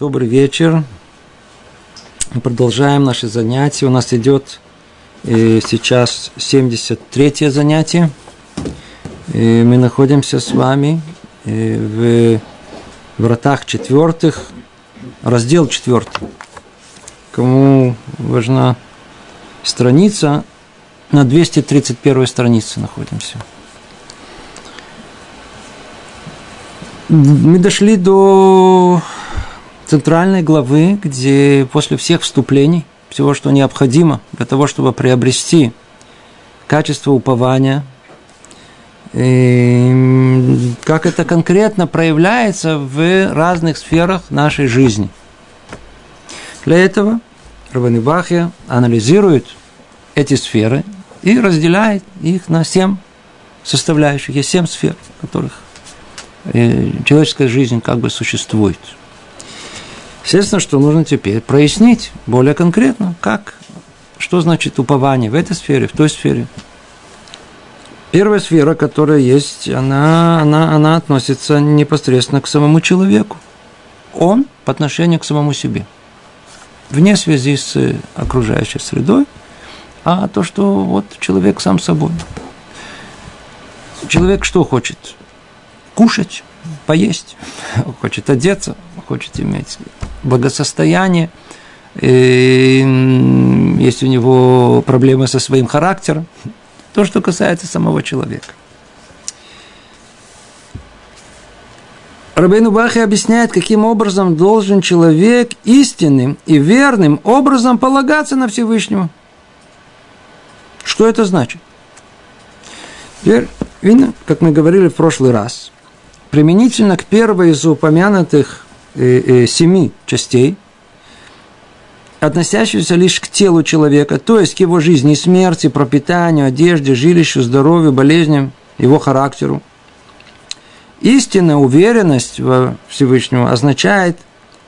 Добрый вечер. Мы продолжаем наши занятия. У нас идет э, сейчас 73 занятие. И мы находимся с вами э, в вратах четвертых, раздел четвертый. Кому важна страница, на 231 странице находимся. Мы дошли до центральной главы, где после всех вступлений, всего, что необходимо для того, чтобы приобрести качество упования, и как это конкретно проявляется в разных сферах нашей жизни. Для этого Рабани Бахья анализирует эти сферы и разделяет их на семь составляющих. Есть семь сфер, в которых э, человеческая жизнь как бы существует – Естественно, что нужно теперь прояснить более конкретно, как, что значит упование в этой сфере, в той сфере. Первая сфера, которая есть, она, она, она относится непосредственно к самому человеку. Он по отношению к самому себе. Вне связи с окружающей средой, а то, что вот человек сам собой. Человек что хочет? Кушать, поесть, хочет одеться, хочет иметь благосостояние, и есть у него проблемы со своим характером, то, что касается самого человека. Рабейну Бахи объясняет, каким образом должен человек истинным и верным образом полагаться на Всевышнего. Что это значит? Теперь, видно, как мы говорили в прошлый раз, применительно к первой из упомянутых э, э, семи частей, относящихся лишь к телу человека, то есть к его жизни и смерти, пропитанию, одежде, жилищу, здоровью, болезням, его характеру. Истинная уверенность во Всевышнего означает,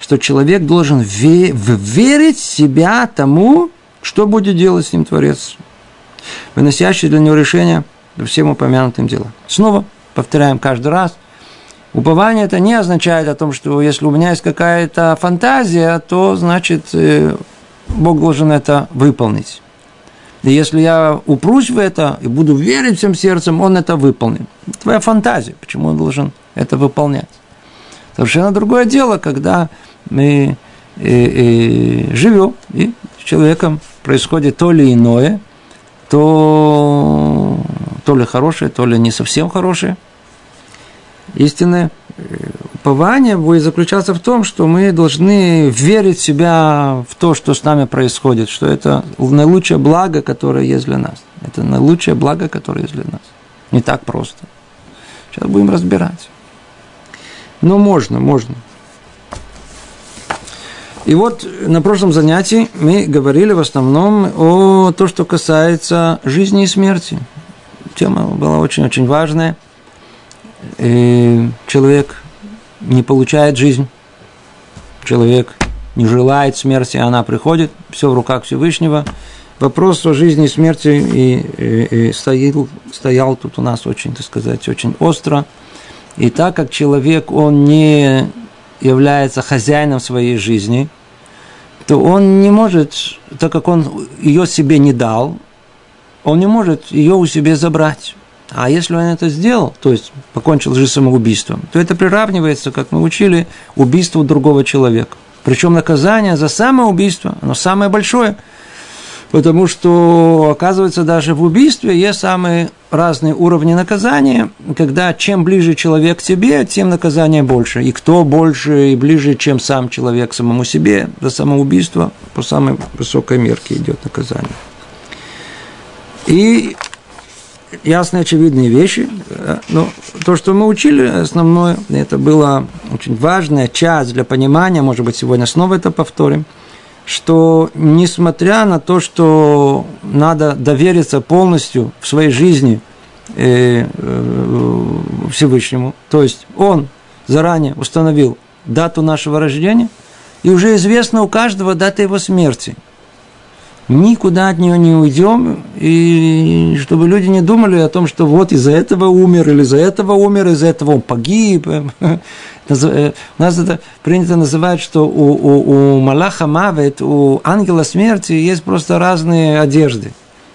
что человек должен верить в себя тому, что будет делать с ним Творец, выносящий для него решение по всем упомянутым делам. Снова повторяем каждый раз, Упование это не означает о том, что если у меня есть какая-то фантазия, то значит э, Бог должен это выполнить. И если я упрусь в это и буду верить всем сердцем, Он это выполнит. Твоя фантазия, почему Он должен это выполнять? Совершенно другое дело, когда мы э, э, живем, и с человеком происходит то ли иное, то, то ли хорошее, то ли не совсем хорошее – истинное э, упование будет заключаться в том, что мы должны верить в себя в то, что с нами происходит, что это наилучшее благо, которое есть для нас. Это наилучшее благо, которое есть для нас. Не так просто. Сейчас будем разбирать. Но можно, можно. И вот на прошлом занятии мы говорили в основном о том, что касается жизни и смерти. Тема была очень-очень важная – и человек не получает жизнь, человек не желает смерти, она приходит, все в руках Всевышнего. Вопрос о жизни и смерти и, и, и стоял, стоял тут у нас очень, так сказать, очень остро. И так как человек, он не является хозяином своей жизни, то он не может, так как он ее себе не дал, он не может ее у себя забрать. А если он это сделал, то есть покончил жизнь самоубийством, то это приравнивается, как мы учили, убийству другого человека. Причем наказание за самоубийство, оно самое большое, потому что, оказывается, даже в убийстве есть самые разные уровни наказания, когда чем ближе человек к тебе, тем наказание больше. И кто больше и ближе, чем сам человек самому себе, за самоубийство по самой высокой мерке идет наказание. И ясные, очевидные вещи. Но то, что мы учили, основное, это была очень важная часть для понимания, может быть, сегодня снова это повторим, что несмотря на то, что надо довериться полностью в своей жизни э, э, Всевышнему, то есть Он заранее установил дату нашего рождения, и уже известно у каждого дата его смерти. Никуда от нее не уйдем, и чтобы люди не думали о том, что вот из-за этого умер, или из-за этого умер, из-за этого он погиб. Э, у нас это принято называть, что у, у, у Малаха Мавет, у ангела смерти есть просто разные одежды.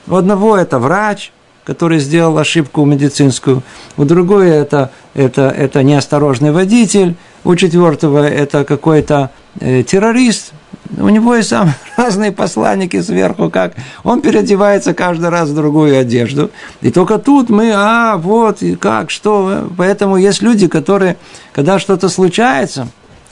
У одного это врач, который сделал ошибку медицинскую, у другого это, это, это неосторожный водитель, у четвертого это какой-то э, террорист, у него есть самые разные посланники сверху, как он переодевается каждый раз в другую одежду. И только тут мы, а, вот, и как, что. Поэтому есть люди, которые, когда что-то случается,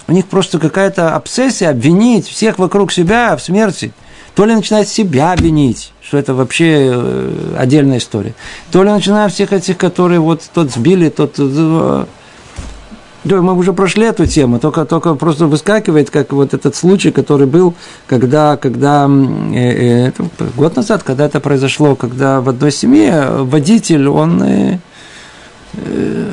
у них просто какая-то обсессия обвинить всех вокруг себя в смерти. То ли начинает себя обвинить, что это вообще э, отдельная история. То ли начинает всех этих, которые вот тот сбили, тот э, да, мы уже прошли эту тему, только, только просто выскакивает, как вот этот случай, который был, когда, когда э, э, год назад, когда это произошло, когда в одной семье водитель, он э, э,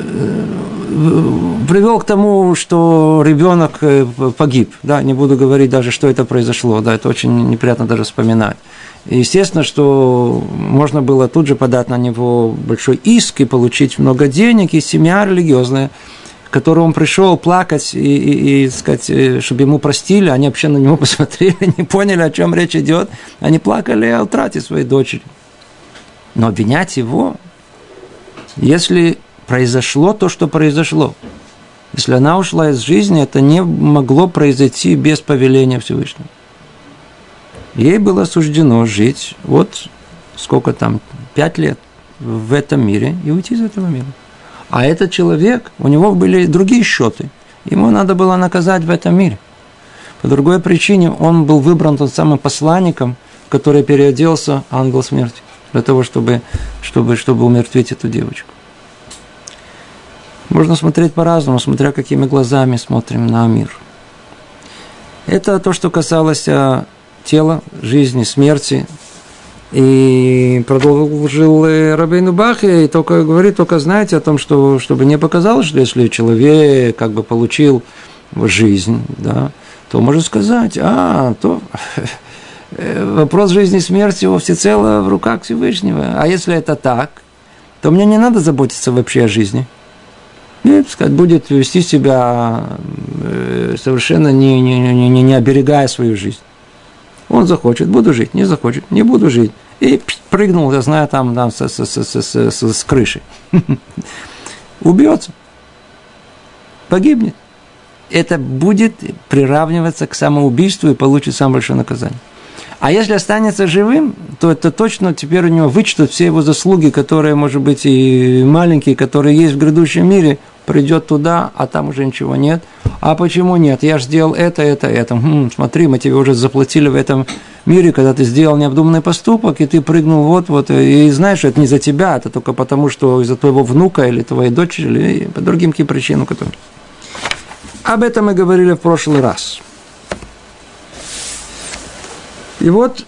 привел к тому, что ребенок э, погиб. Да, не буду говорить даже, что это произошло. Да, это очень неприятно даже вспоминать. Естественно, что можно было тут же подать на него большой иск и получить много денег, и семья религиозная – которому он пришел плакать и, и, и сказать, э, чтобы ему простили, они вообще на него посмотрели, не поняли, о чем речь идет. Они плакали о утрате своей дочери. Но обвинять его, если произошло то, что произошло, если она ушла из жизни, это не могло произойти без повеления Всевышнего. Ей было суждено жить вот сколько там, пять лет в этом мире и уйти из этого мира. А этот человек, у него были другие счеты. Ему надо было наказать в этом мире. По другой причине он был выбран тот самым посланником, который переоделся ангел смерти, для того, чтобы, чтобы, чтобы умертвить эту девочку. Можно смотреть по-разному, смотря какими глазами смотрим на мир. Это то, что касалось а, тела, жизни, смерти, и продолжил Рабейну Бахе, и только говорит, только знаете о том, что, чтобы не показалось, что если человек как бы получил жизнь, да, то можно сказать, а, то вопрос жизни и смерти его всецело в руках Всевышнего. А если это так, то мне не надо заботиться вообще о жизни. Нет, сказать, будет вести себя э, совершенно не, не, не, не, не оберегая свою жизнь. Он захочет, буду жить, не захочет, не буду жить. И прыгнул, я знаю, там, там с, с, с, с, с, с крыши. Убьется. Погибнет. Это будет приравниваться к самоубийству и получит самое большое наказание. А если останется живым, то это точно теперь у него вычтут все его заслуги, которые, может быть, и маленькие, которые есть в грядущем мире, придет туда, а там уже ничего нет. А почему нет? Я же сделал это, это, это. Хм, смотри, мы тебе уже заплатили в этом мире, когда ты сделал необдуманный поступок, и ты прыгнул вот-вот, и знаешь, это не за тебя, это только потому, что из-за твоего внука или твоей дочери, или по другим каким причинам. Которые... Об этом мы говорили в прошлый раз. И вот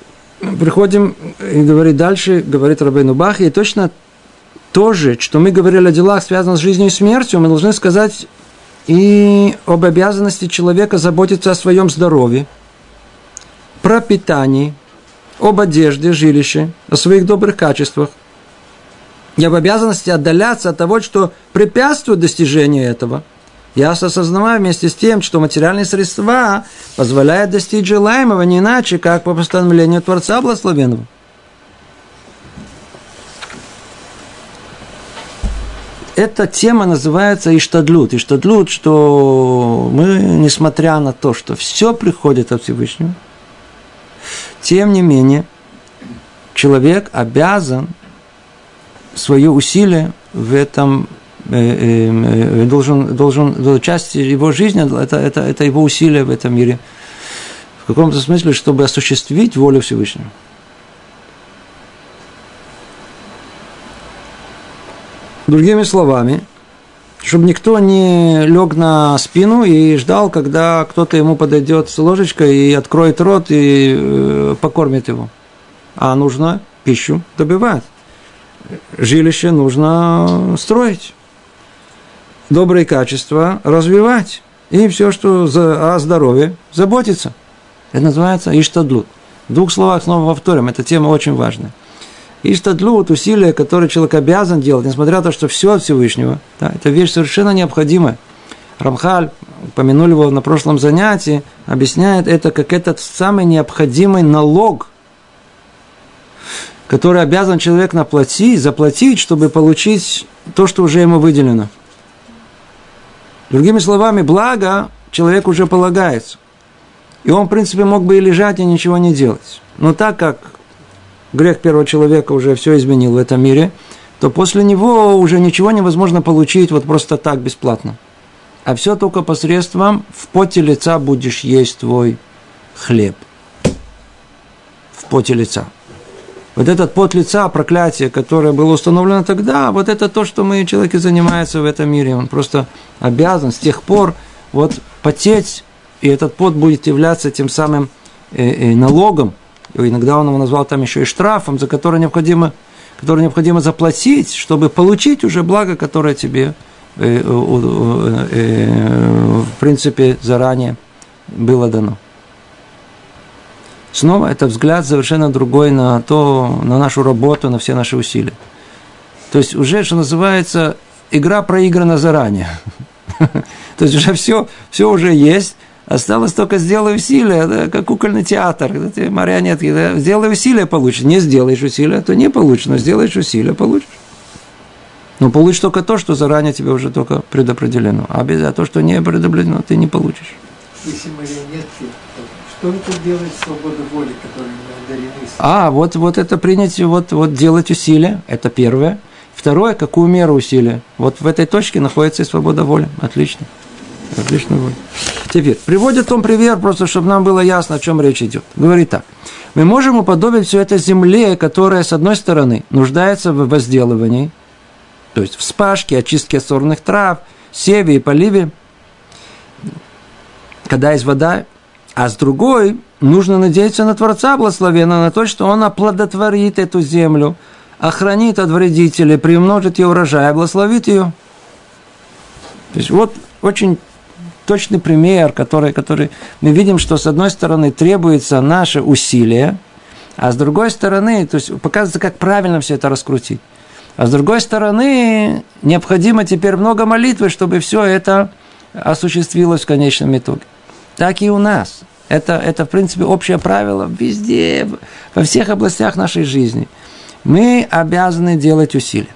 приходим и говорит дальше, говорит Рабейну Бахи, и точно то же, что мы говорили о делах, связанных с жизнью и смертью, мы должны сказать и об обязанности человека заботиться о своем здоровье, про питание, об одежде, жилище, о своих добрых качествах, и об обязанности отдаляться от того, что препятствует достижению этого. Я осознаваю вместе с тем, что материальные средства позволяют достичь желаемого не иначе, как по постановлению Творца Благословенного. Эта тема называется Иштадлут. Иштадлут, что мы, несмотря на то, что все приходит от Всевышнего, тем не менее, человек обязан свое усилие в этом э, э, э, должен, должен, часть его жизни, это, это, это его усилие в этом мире, в каком-то смысле, чтобы осуществить волю Всевышнего. Другими словами, чтобы никто не лег на спину и ждал, когда кто-то ему подойдет с ложечкой и откроет рот и э, покормит его. А нужно пищу добивать. Жилище нужно строить. Добрые качества развивать. И все, что за, о здоровье, заботиться. Это называется иштадлут. В двух словах снова повторим, эта тема очень важная. И штадлут, усилия, которые человек обязан делать, несмотря на то, что все от Всевышнего, да, это вещь совершенно необходимая. Рамхаль, упомянули его на прошлом занятии, объясняет это как этот самый необходимый налог, который обязан человек наплатить, заплатить, чтобы получить то, что уже ему выделено. Другими словами, благо человек уже полагается. И он, в принципе, мог бы и лежать, и ничего не делать. Но так как грех первого человека уже все изменил в этом мире, то после него уже ничего невозможно получить вот просто так, бесплатно. А все только посредством в поте лица будешь есть твой хлеб. В поте лица. Вот этот пот лица, проклятие, которое было установлено тогда, вот это то, что мы, человек и занимается в этом мире. Он просто обязан с тех пор вот потеть, и этот пот будет являться тем самым э, э, налогом. Иногда он его назвал там еще и штрафом, за который необходимо, который необходимо заплатить, чтобы получить уже благо, которое тебе, э, э, э, в принципе, заранее было дано. Снова это взгляд совершенно другой на то, на нашу работу, на все наши усилия. То есть уже, что называется, игра проиграна заранее. То есть уже все, все уже есть, осталось только сделай усилия, да, как кукольный театр, эти марионетки, да, сделай усилия, получишь. Не сделаешь усилия, то не получишь, но сделаешь усилия, получишь. Но получишь только то, что заранее тебе уже только предопределено. А без а то, что не предопределено, ты не получишь. Если марионетки что это делает свобода воли, которой мы одарены? А, вот, вот это принять, вот, вот делать усилия, это первое. Второе, какую меру усилия. Вот в этой точке находится и свобода воли. Отлично. Отлично воля. Теперь, приводит он пример, просто чтобы нам было ясно, о чем речь идет. Говорит так. Мы можем уподобить все это земле, которая, с одной стороны, нуждается в возделывании, то есть в спашке, очистке сорных трав, севе и поливе, когда есть вода, а с другой, нужно надеяться на Творца благословенно, на то, что Он оплодотворит эту землю, охранит от вредителей, приумножит ее урожай, благословит ее. То есть вот очень точный пример, который, который мы видим, что с одной стороны требуется наше усилие, а с другой стороны, то есть показывается, как правильно все это раскрутить. А с другой стороны, необходимо теперь много молитвы, чтобы все это осуществилось в конечном итоге так и у нас. Это, это, в принципе, общее правило везде, во всех областях нашей жизни. Мы обязаны делать усилия.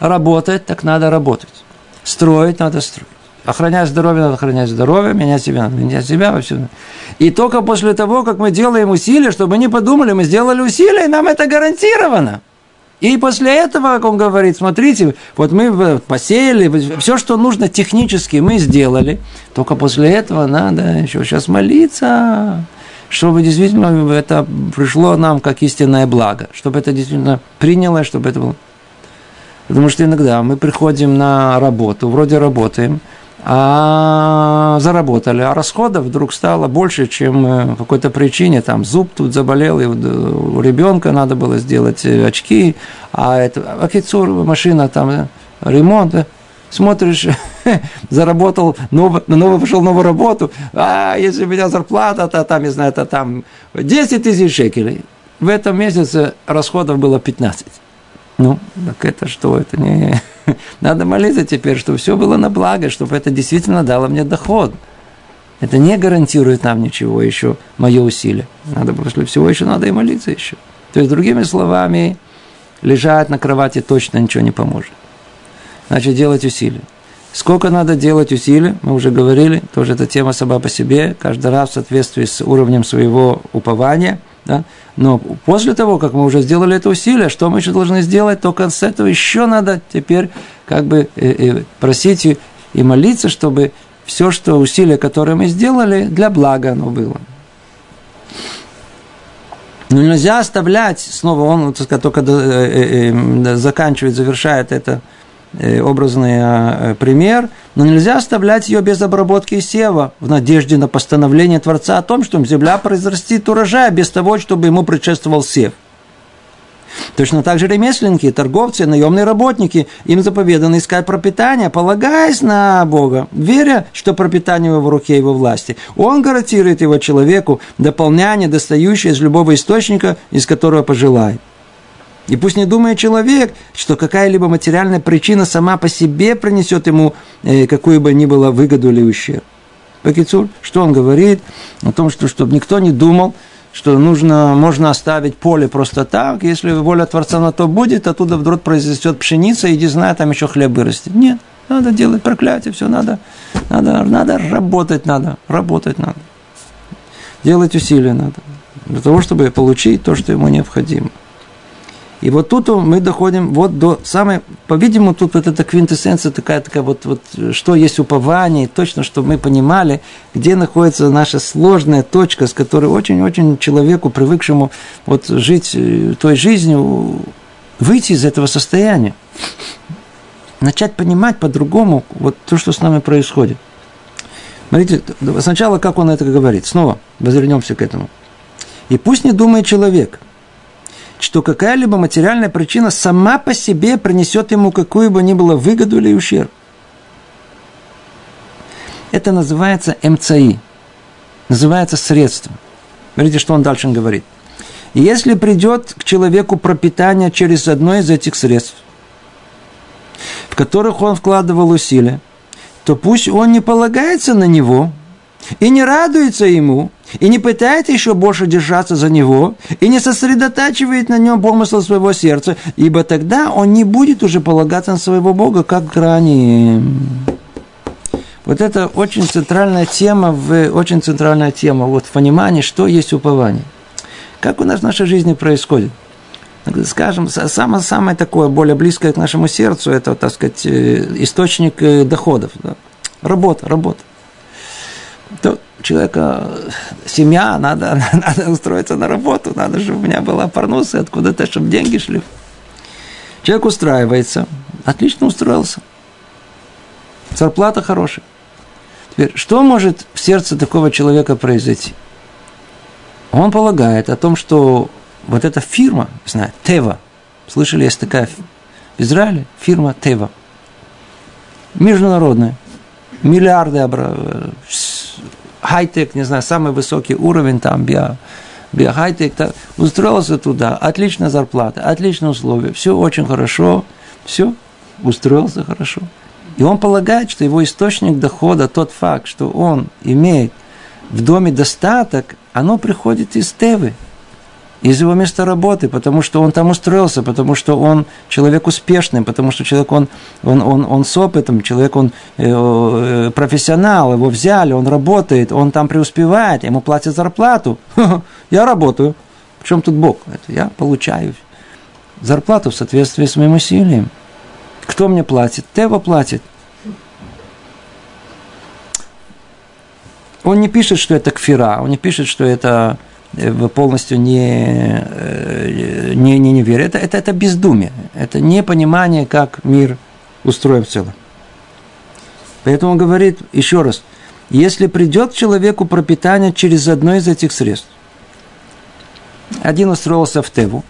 Работать, так надо работать. Строить, надо строить. Охранять здоровье, надо охранять здоровье, менять себя, надо менять себя во всем. И только после того, как мы делаем усилия, чтобы не подумали, мы сделали усилия, и нам это гарантировано. И после этого, как он говорит, смотрите, вот мы посеяли, все, что нужно технически, мы сделали. Только после этого надо еще сейчас молиться, чтобы действительно это пришло нам как истинное благо, чтобы это действительно приняло, чтобы это было. Потому что иногда мы приходим на работу, вроде работаем, а заработали, а расходов вдруг стало больше, чем э, по какой-то причине, там зуб тут заболел, и у ребенка надо было сделать э, очки, а это акицур, машина там, э, ремонт, смотришь, заработал, новый, на новую пошел новую работу, а если у меня зарплата, то там, не знаю, это там 10 тысяч шекелей. В этом месяце расходов было 15. Ну, так это что? Это не... Надо молиться теперь, чтобы все было на благо, чтобы это действительно дало мне доход. Это не гарантирует нам ничего еще, мое усилие. Надо после всего еще надо и молиться еще. То есть, другими словами, лежать на кровати точно ничего не поможет. Значит, делать усилия. Сколько надо делать усилий, мы уже говорили, тоже эта тема сама по себе, каждый раз в соответствии с уровнем своего упования – да? Но после того, как мы уже сделали это усилие, что мы еще должны сделать? Только с этого еще надо теперь как бы э, э, просить и, молиться, чтобы все, что усилия, которые мы сделали, для блага оно было. Но нельзя оставлять, снова он только э, заканчивает, завершает это образный э, пример, но нельзя оставлять ее без обработки и сева в надежде на постановление Творца о том, что земля произрастит урожай без того, чтобы ему предшествовал сев. Точно так же ремесленники, торговцы, наемные работники, им заповедано искать пропитание, полагаясь на Бога, веря, что пропитание его в руке его власти. Он гарантирует его человеку дополняние, достающее из любого источника, из которого пожелает. И пусть не думает человек, что какая-либо материальная причина сама по себе принесет ему э, какую бы ни было выгоду или ущерб. Пакицур, что он говорит? О том, что чтобы никто не думал, что нужно, можно оставить поле просто так, если воля Творца на то будет, оттуда вдруг произойдет пшеница, иди знай, там еще хлеб вырастет. Нет, надо делать проклятие, все надо, надо, надо работать надо, работать надо. Делать усилия надо, для того, чтобы получить то, что ему необходимо. И вот тут мы доходим вот до самой, по-видимому, тут вот эта квинтэссенция такая, такая вот, вот, что есть упование, точно, чтобы мы понимали, где находится наша сложная точка, с которой очень-очень человеку, привыкшему вот жить э, той жизнью, выйти из этого состояния. Начать понимать по-другому вот то, что с нами происходит. Смотрите, сначала как он это говорит. Снова возвернемся к этому. И пусть не думает человек – что какая-либо материальная причина сама по себе принесет ему какую бы ни было выгоду или ущерб. Это называется МЦИ, называется средство. Смотрите, что он дальше говорит. Если придет к человеку пропитание через одно из этих средств, в которых он вкладывал усилия, то пусть он не полагается на него и не радуется ему, и не пытается еще больше держаться за него, и не сосредотачивает на нем помысл своего сердца, ибо тогда он не будет уже полагаться на своего Бога, как ранее. Вот это очень центральная тема, в, очень центральная тема вот в понимании, что есть упование. Как у нас в нашей жизни происходит? Скажем, самое, самое такое, более близкое к нашему сердцу, это, так сказать, э, источник э, доходов. Да? Работа, работа. То человека семья, надо, надо устроиться на работу, надо, чтобы у меня была парнуса, откуда-то, чтобы деньги шли. Человек устраивается, отлично устроился. Зарплата хорошая. Теперь, что может в сердце такого человека произойти? Он полагает о том, что вот эта фирма, знаю, Тева, слышали, есть такая в Израиле фирма Тева, международная, миллиарды хай-тек, не знаю, самый высокий уровень там био, биохай-тек, устроился туда, отличная зарплата, отличные условия, все очень хорошо, все, устроился хорошо. И он полагает, что его источник дохода, тот факт, что он имеет в доме достаток, оно приходит из Тевы – из его места работы, потому что он там устроился, потому что он человек успешный, потому что человек, он, он, он, он с опытом, человек, он э, э профессионал, его взяли, он работает, он там преуспевает, ему платят зарплату. Я работаю. В чем тут Бог? Это я получаю зарплату в соответствии с моим усилием. Кто мне платит? Тева платит. Он не пишет, что это кфира, он не пишет, что это полностью не, э, не, не, не верят. Это, это, это бездумие. Это непонимание, как мир устроен в целом. Поэтому он говорит еще раз, если придет человеку пропитание через одно из этих средств, один устроился в Теву,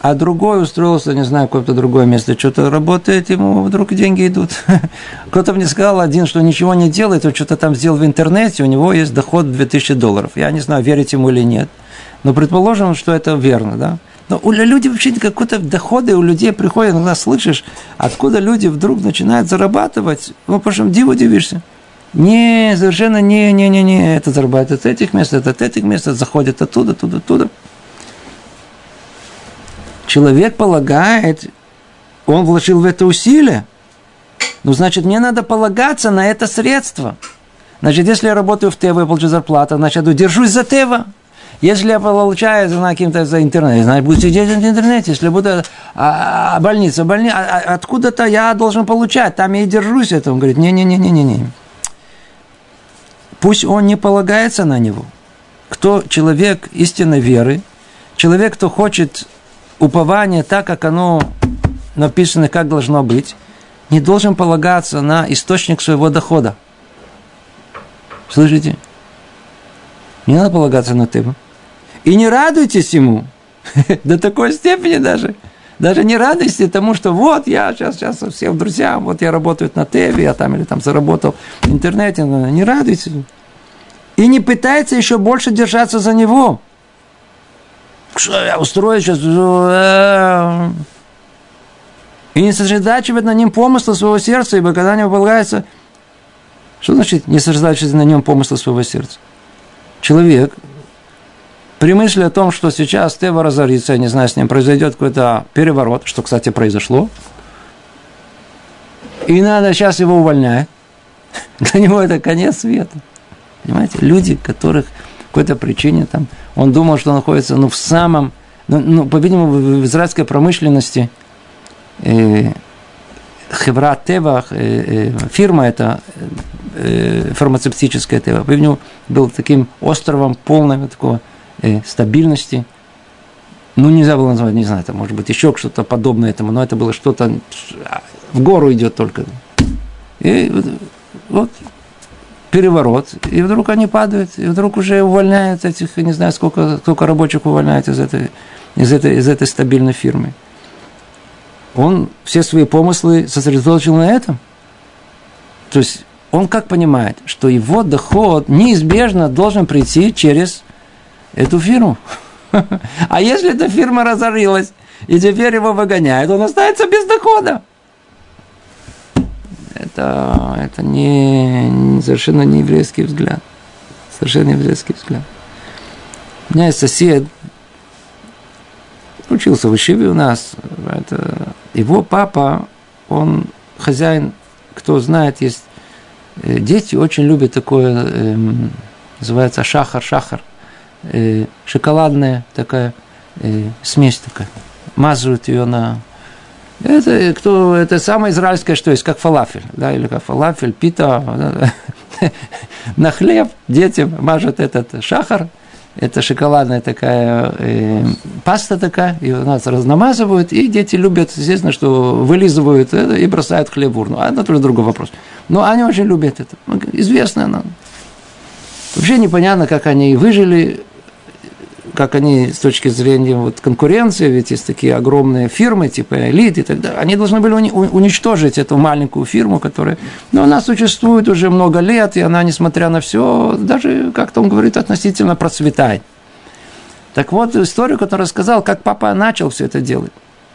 а другой устроился, не знаю, в какое-то другое место, что-то работает, ему вдруг деньги идут. Кто-то мне сказал один, что ничего не делает, он что-то там сделал в интернете, у него есть доход 2000 долларов. Я не знаю, верить ему или нет. Но предположим, что это верно, да? Но у людей вообще какие-то доходы у людей приходят, иногда слышишь, откуда люди вдруг начинают зарабатывать, ну, потому что диву дивишься. Не, совершенно не, не, не, не, это зарабатывает от этих мест, это от этих мест, заходит оттуда, оттуда, оттуда. Человек полагает, он вложил в это усилие, ну, значит, мне надо полагаться на это средство. Значит, если я работаю в ТВ и получу зарплату, значит, я держусь за ТВ. Если я получаю за каким-то за интернет, значит, буду сидеть в интернете. Если буду а, а, больница, больница, а, откуда-то я должен получать, там я и держусь это. Он говорит, не-не-не-не-не. Пусть он не полагается на него. Кто человек истинной веры, человек, кто хочет упования так, как оно написано, как должно быть, не должен полагаться на источник своего дохода. Слышите? Не надо полагаться на тему. И не радуйтесь ему. До такой степени даже. Даже не радуйся тому, что вот я сейчас, сейчас всем друзьям, вот я работаю на ТВ, я там или там заработал в интернете. Не радуйся. И не пытается еще больше держаться за него. Что я устрою сейчас? Э, и не сосредотачивать на нем помысла своего сердца, ибо когда не полагается... Что значит не сосредотачивать на нем помысла своего сердца? Человек при мысли о том, что сейчас Тева разорится, я не знаю, с ним произойдет какой-то переворот, что, кстати, произошло, и надо сейчас его увольнять, для него это конец света. Понимаете? Люди, которых какой-то причине там, он думал, что находится ну, в самом, ну, ну по-видимому, в израильской промышленности – э, Хевра Тева, э, э, фирма эта э, фармацевтическая Тева, по был таким островом полного такого э, стабильности. Ну, нельзя было назвать, не знаю, это может быть еще что-то подобное этому, но это было что-то в гору идет только. И вот переворот, и вдруг они падают, и вдруг уже увольняют этих, не знаю, сколько, сколько рабочих увольняют из этой, из этой, из этой стабильной фирмы он все свои помыслы сосредоточил на этом. То есть он как понимает, что его доход неизбежно должен прийти через эту фирму. А если эта фирма разорилась, и теперь его выгоняют, он остается без дохода. Это, это не, совершенно не еврейский взгляд. Совершенно не еврейский взгляд. У меня есть сосед, учился в Ишиве у нас. Это, его папа, он хозяин, кто знает, есть э, дети очень любят такое, э, называется шахар, шахар, э, шоколадная такая э, смесь такая. Мазывают ее на это кто это самое израильское, что есть, как фалафель, да, или как фалафель, пита, на хлеб детям мажут этот шахар, это шоколадная такая э, паста такая, ее нас разномазывают, и дети любят, естественно, что вылизывают это и бросают хлеб в урну. А это тоже другой вопрос. Но они очень любят это. Ну, известно оно. Вообще непонятно, как они выжили как они с точки зрения вот, конкуренции, ведь есть такие огромные фирмы, типа элит и так далее, они должны были уничтожить эту маленькую фирму, которая, но она существует уже много лет, и она, несмотря на все, даже, как-то он говорит, относительно процветает. Так вот, историю, которую рассказал, как папа начал все это делать.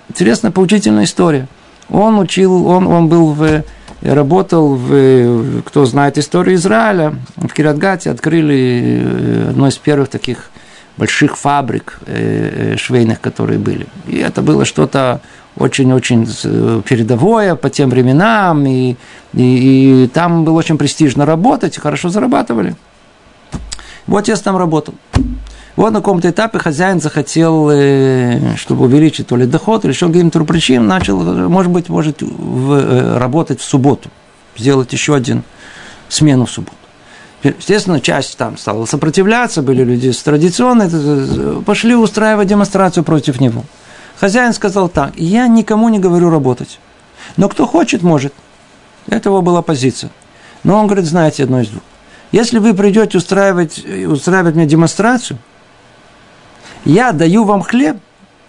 Интересная, поучительная история. Он учил, он, он был в, работал в, кто знает историю Израиля, в Киратгате открыли э, одно из первых таких больших фабрик э, э, швейных, которые были. И это было что-то очень-очень э, передовое по тем временам, и, и, и там было очень престижно работать, хорошо зарабатывали. Вот я там работал. Вот на каком-то этапе хозяин захотел, чтобы увеличить то ли доход, или еще каким-то причин, начал, может быть, может в, работать в субботу, сделать еще один смену в субботу. Естественно, часть там стала сопротивляться, были люди с традиционной, пошли устраивать демонстрацию против него. Хозяин сказал так, я никому не говорю работать, но кто хочет, может. Этого была позиция. Но он говорит, знаете, одно из двух. Если вы придете устраивать, устраивать мне демонстрацию, я даю вам хлеб,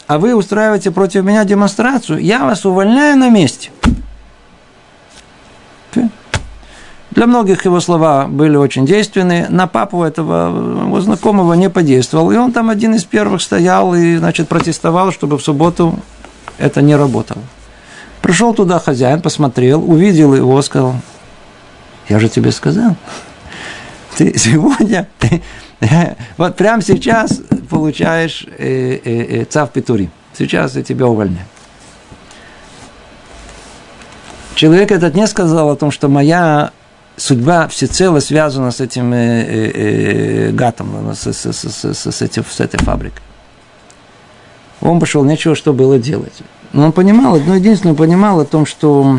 а вы устраиваете против меня демонстрацию, я вас увольняю на месте. Для многих его слова были очень действенны. На папу этого его знакомого не подействовал. И он там один из первых стоял и, значит, протестовал, чтобы в субботу это не работало. Пришел туда хозяин, посмотрел, увидел его, сказал, я же тебе сказал, ты сегодня, вот прямо сейчас получаешь э, э, э, цав Петури. Сейчас я тебя увольняю. Человек этот не сказал о том, что моя судьба всецело связана с этим э, э, э гатом, с, с, с, с, с, этим, с этой фабрикой. Он пошел, нечего что было делать. Но он понимал, одно единственное, он понимал о том, что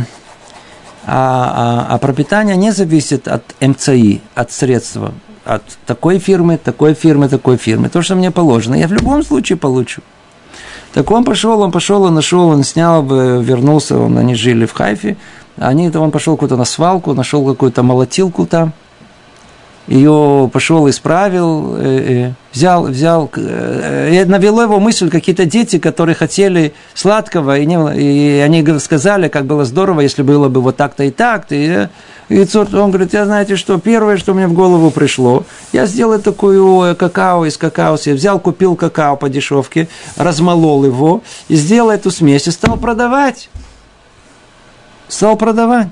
а, а, а пропитание не зависит от МЦИ, от средства, от такой фирмы, такой фирмы, такой фирмы. То, что мне положено, я в любом случае получу. Так он пошел, он пошел, он нашел, он снял, вернулся, он, они жили в Хайфе, они, он пошел куда-то на свалку, нашел какую-то молотилку там, ее пошел, исправил, э, э, взял, взял, э, навело его мысль какие-то дети, которые хотели сладкого, и, не, и они сказали, как было здорово, если было бы вот так-то и так-то. И, и он говорит, я знаете что, первое, что мне в голову пришло, я сделал такую какао из какао, я взял, купил какао по дешевке, размолол его, и сделал эту смесь, и стал продавать. Стал продавать.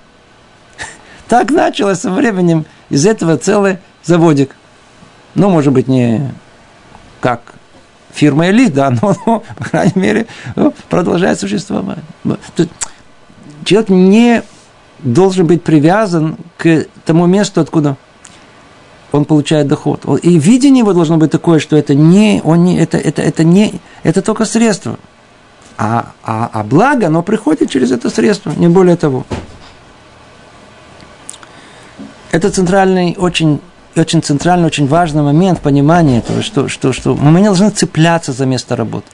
Так началось со временем из этого целый заводик. Ну, может быть, не как фирма элит, да, но, но, по крайней мере, ну, продолжает существовать. Человек не должен быть привязан к тому месту, откуда он получает доход. И видение его должно быть такое, что это не, он не, это, это, это не, это только средство. А, а, а благо, оно приходит через это средство, не более того. Это центральный, очень, очень центральный, очень важный момент понимания этого, что, что, что мы не должны цепляться за место работы.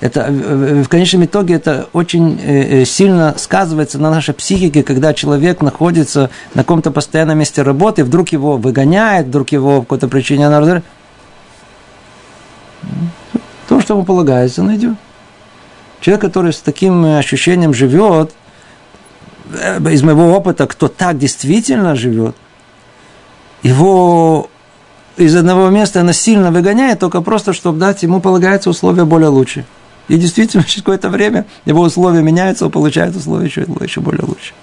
Это, в конечном итоге это очень э, э, сильно сказывается на нашей психике, когда человек находится на каком-то постоянном месте работы, вдруг его выгоняет, вдруг его по какой-то причине надо... То, что ему полагается, найдет. Человек, который с таким ощущением живет, Э, из моего опыта, кто так действительно живет, его из одного места насильно выгоняет, только просто, чтобы дать ему полагается условия более лучше. И действительно, через какое-то время его условия меняются, он получает условия еще, еще более лучше.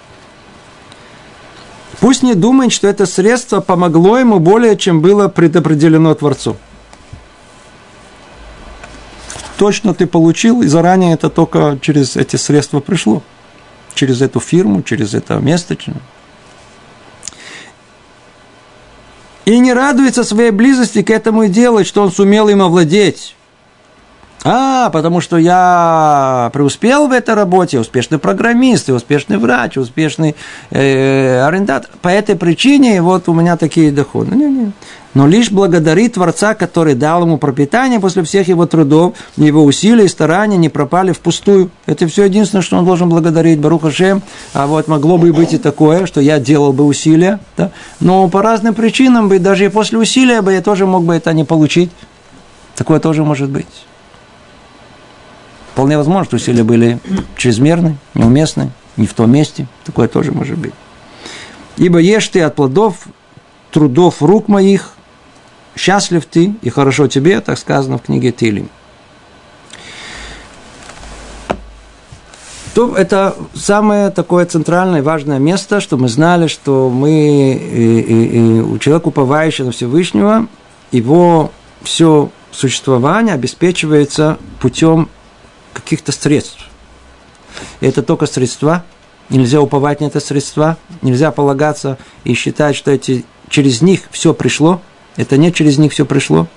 Пусть не думает, что это средство помогло ему более, чем было предопределено Творцу. Точно ты получил, и заранее это только через эти средства пришло через эту фирму, через это место. И не радуется своей близости к этому и делать, что он сумел им овладеть. А, потому что я преуспел в этой работе, успешный программист, успешный врач, успешный э, арендатор. По этой причине вот у меня такие доходы. Не, не. Но лишь благодарит Творца, который дал ему пропитание после всех его трудов, его усилий и стараний не пропали впустую. Это все единственное, что он должен благодарить Баруха Шем. А вот могло бы быть и такое, что я делал бы усилия, да? но по разным причинам бы, даже и после усилия бы я тоже мог бы это не получить. Такое тоже может быть. Вполне возможно, что усилия были чрезмерны, неуместны, не в том месте. Такое тоже может быть. Ибо ешь ты от плодов трудов рук моих, счастлив ты и хорошо тебе, так сказано в книге Тилим. То это самое такое центральное важное место, что мы знали, что мы, и, и, и у человека, уповающего на Всевышнего, его все существование обеспечивается путем каких-то средств. И это только средства, нельзя уповать на это средства, нельзя полагаться и считать, что эти, через них все пришло. Это не через них все пришло,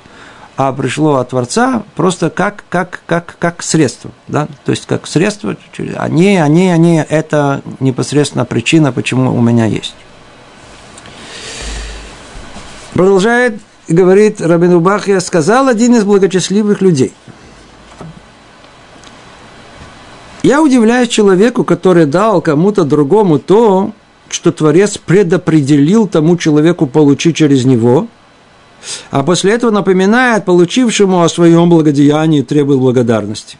а пришло от Творца просто как, как, как, как средство. Да? То есть как средство, они, они, они, это непосредственно причина, почему у меня есть. Продолжает, говорит Рабин Убахия, сказал один из благочестливых людей – Я удивляюсь человеку, который дал кому-то другому то, что Творец предопределил тому человеку получить через него, а после этого напоминает получившему о своем благодеянии требует благодарности.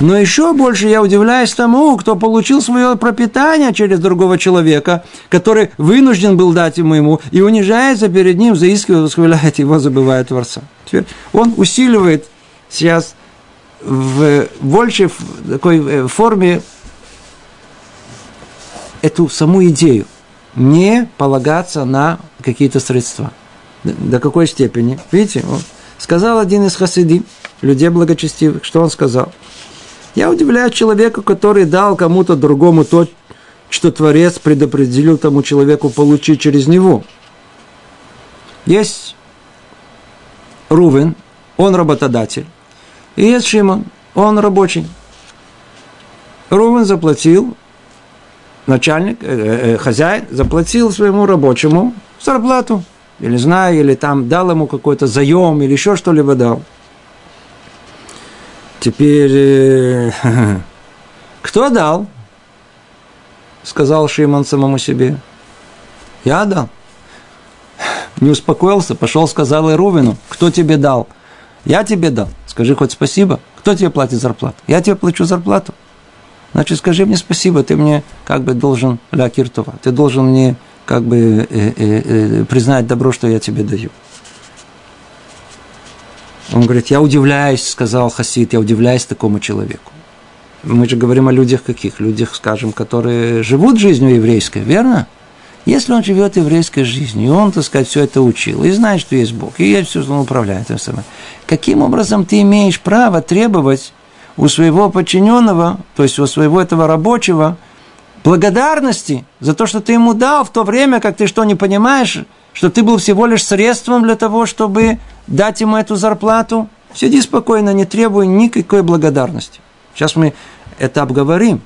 Но еще больше я удивляюсь тому, кто получил свое пропитание через другого человека, который вынужден был дать ему ему, и унижается перед ним, заискивает, восхваляет его, забывает Творца. Теперь он усиливает сейчас в большей такой э, форме эту саму идею. Не полагаться на какие-то средства. До какой степени? Видите, вот, сказал один из хасиди, людей благочестивых, что он сказал? Я удивляюсь человеку, который дал кому-то другому то, что Творец предопределил тому человеку получить через него. Есть Рувен, он работодатель. И есть Шимон, он рабочий. Рувен заплатил, начальник, э, э, хозяин, заплатил своему рабочему зарплату. Или знаю, или там дал ему какой-то заем, или еще что-либо дал. Теперь, э, кто дал? Сказал Шимон самому себе. Я дал. Не успокоился, пошел, сказал Ирувину, кто тебе дал? Я тебе дал. Скажи хоть спасибо. Кто тебе платит зарплату? Я тебе плачу зарплату. Значит, скажи мне спасибо, ты мне как бы должен ля киртова, ты должен мне как бы э, э, э, признать добро, что я тебе даю. Он говорит, я удивляюсь, сказал Хасид, я удивляюсь такому человеку. Мы же говорим о людях каких? Людях, скажем, которые живут жизнью еврейской, верно? Если он живет еврейской жизнью, и он, так сказать, все это учил, и знает, что есть Бог, и все, что он управляет этим самым, каким образом ты имеешь право требовать у своего подчиненного, то есть у своего этого рабочего, благодарности за то, что ты ему дал в то время, как ты что не понимаешь, что ты был всего лишь средством для того, чтобы дать ему эту зарплату. Сиди спокойно, не требуй никакой благодарности. Сейчас мы это обговорим.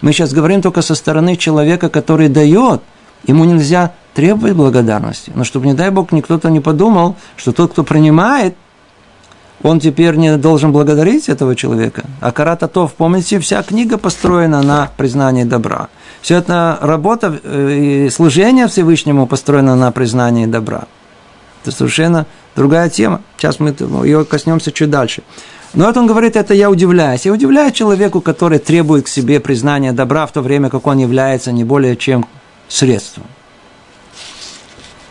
Мы сейчас говорим только со стороны человека, который дает. Ему нельзя требовать благодарности. Но чтобы, не дай Бог, никто-то не подумал, что тот, кто принимает – он теперь не должен благодарить этого человека. А Карататов, помните, вся книга построена на признании добра. Вся эта работа э, и служение Всевышнему построено на признании добра. Это совершенно другая тема. Сейчас мы ее коснемся чуть дальше. Но вот он говорит, это я удивляюсь. Я удивляюсь человеку, который требует к себе признания добра, в то время как он является не более чем средством.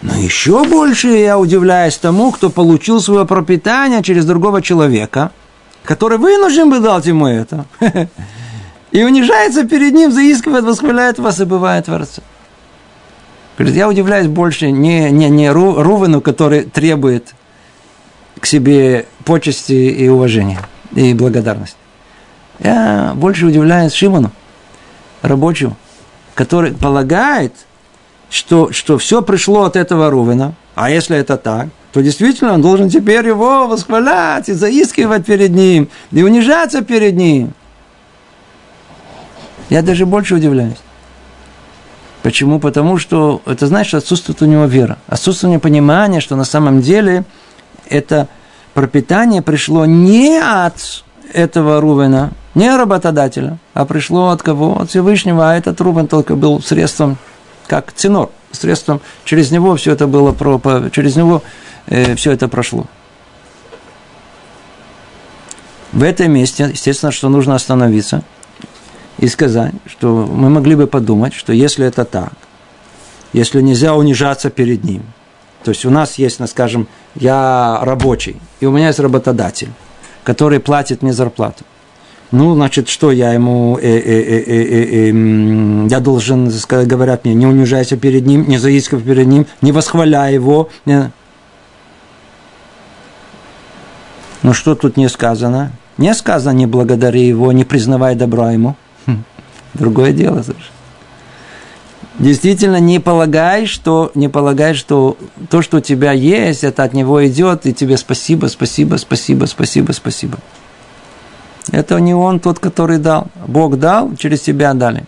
Но еще больше я удивляюсь тому, кто получил свое пропитание через другого человека, который вынужден бы дать ему это. И унижается перед ним, заискивает, восхваляет вас и бывает Творца. Говорит, я удивляюсь больше не, не, не Рувену, который требует к себе почести и уважения, и благодарности. Я больше удивляюсь Шимону, рабочему, который полагает – что, что все пришло от этого Рувена, а если это так, то действительно он должен теперь его восхвалять и заискивать перед ним, и унижаться перед ним. Я даже больше удивляюсь. Почему? Потому что это значит, что отсутствует у него вера. Отсутствие понимания, что на самом деле это пропитание пришло не от этого Рувена, не работодателя, а пришло от кого? От Всевышнего, а этот Рувен только был средством как ценор, средством, через него все это было, через него э, все это прошло. В этом месте, естественно, что нужно остановиться и сказать, что мы могли бы подумать, что если это так, если нельзя унижаться перед ним, то есть у нас есть, ну, скажем, я рабочий, и у меня есть работодатель, который платит мне зарплату – ну, значит, что я ему, э, э, э, э, э, э, я должен, сказать, говорят мне, не унижайся перед ним, не заискивай перед ним, не восхваляй его. Ну, что тут не сказано? Не сказано, не благодари его, не признавай добра ему. Хм, другое дело совершенно. Действительно, не полагай, что, не полагай, что то, что у тебя есть, это от него идет, и тебе спасибо, спасибо, спасибо, спасибо, спасибо. Это не он тот, который дал. Бог дал, через тебя дали.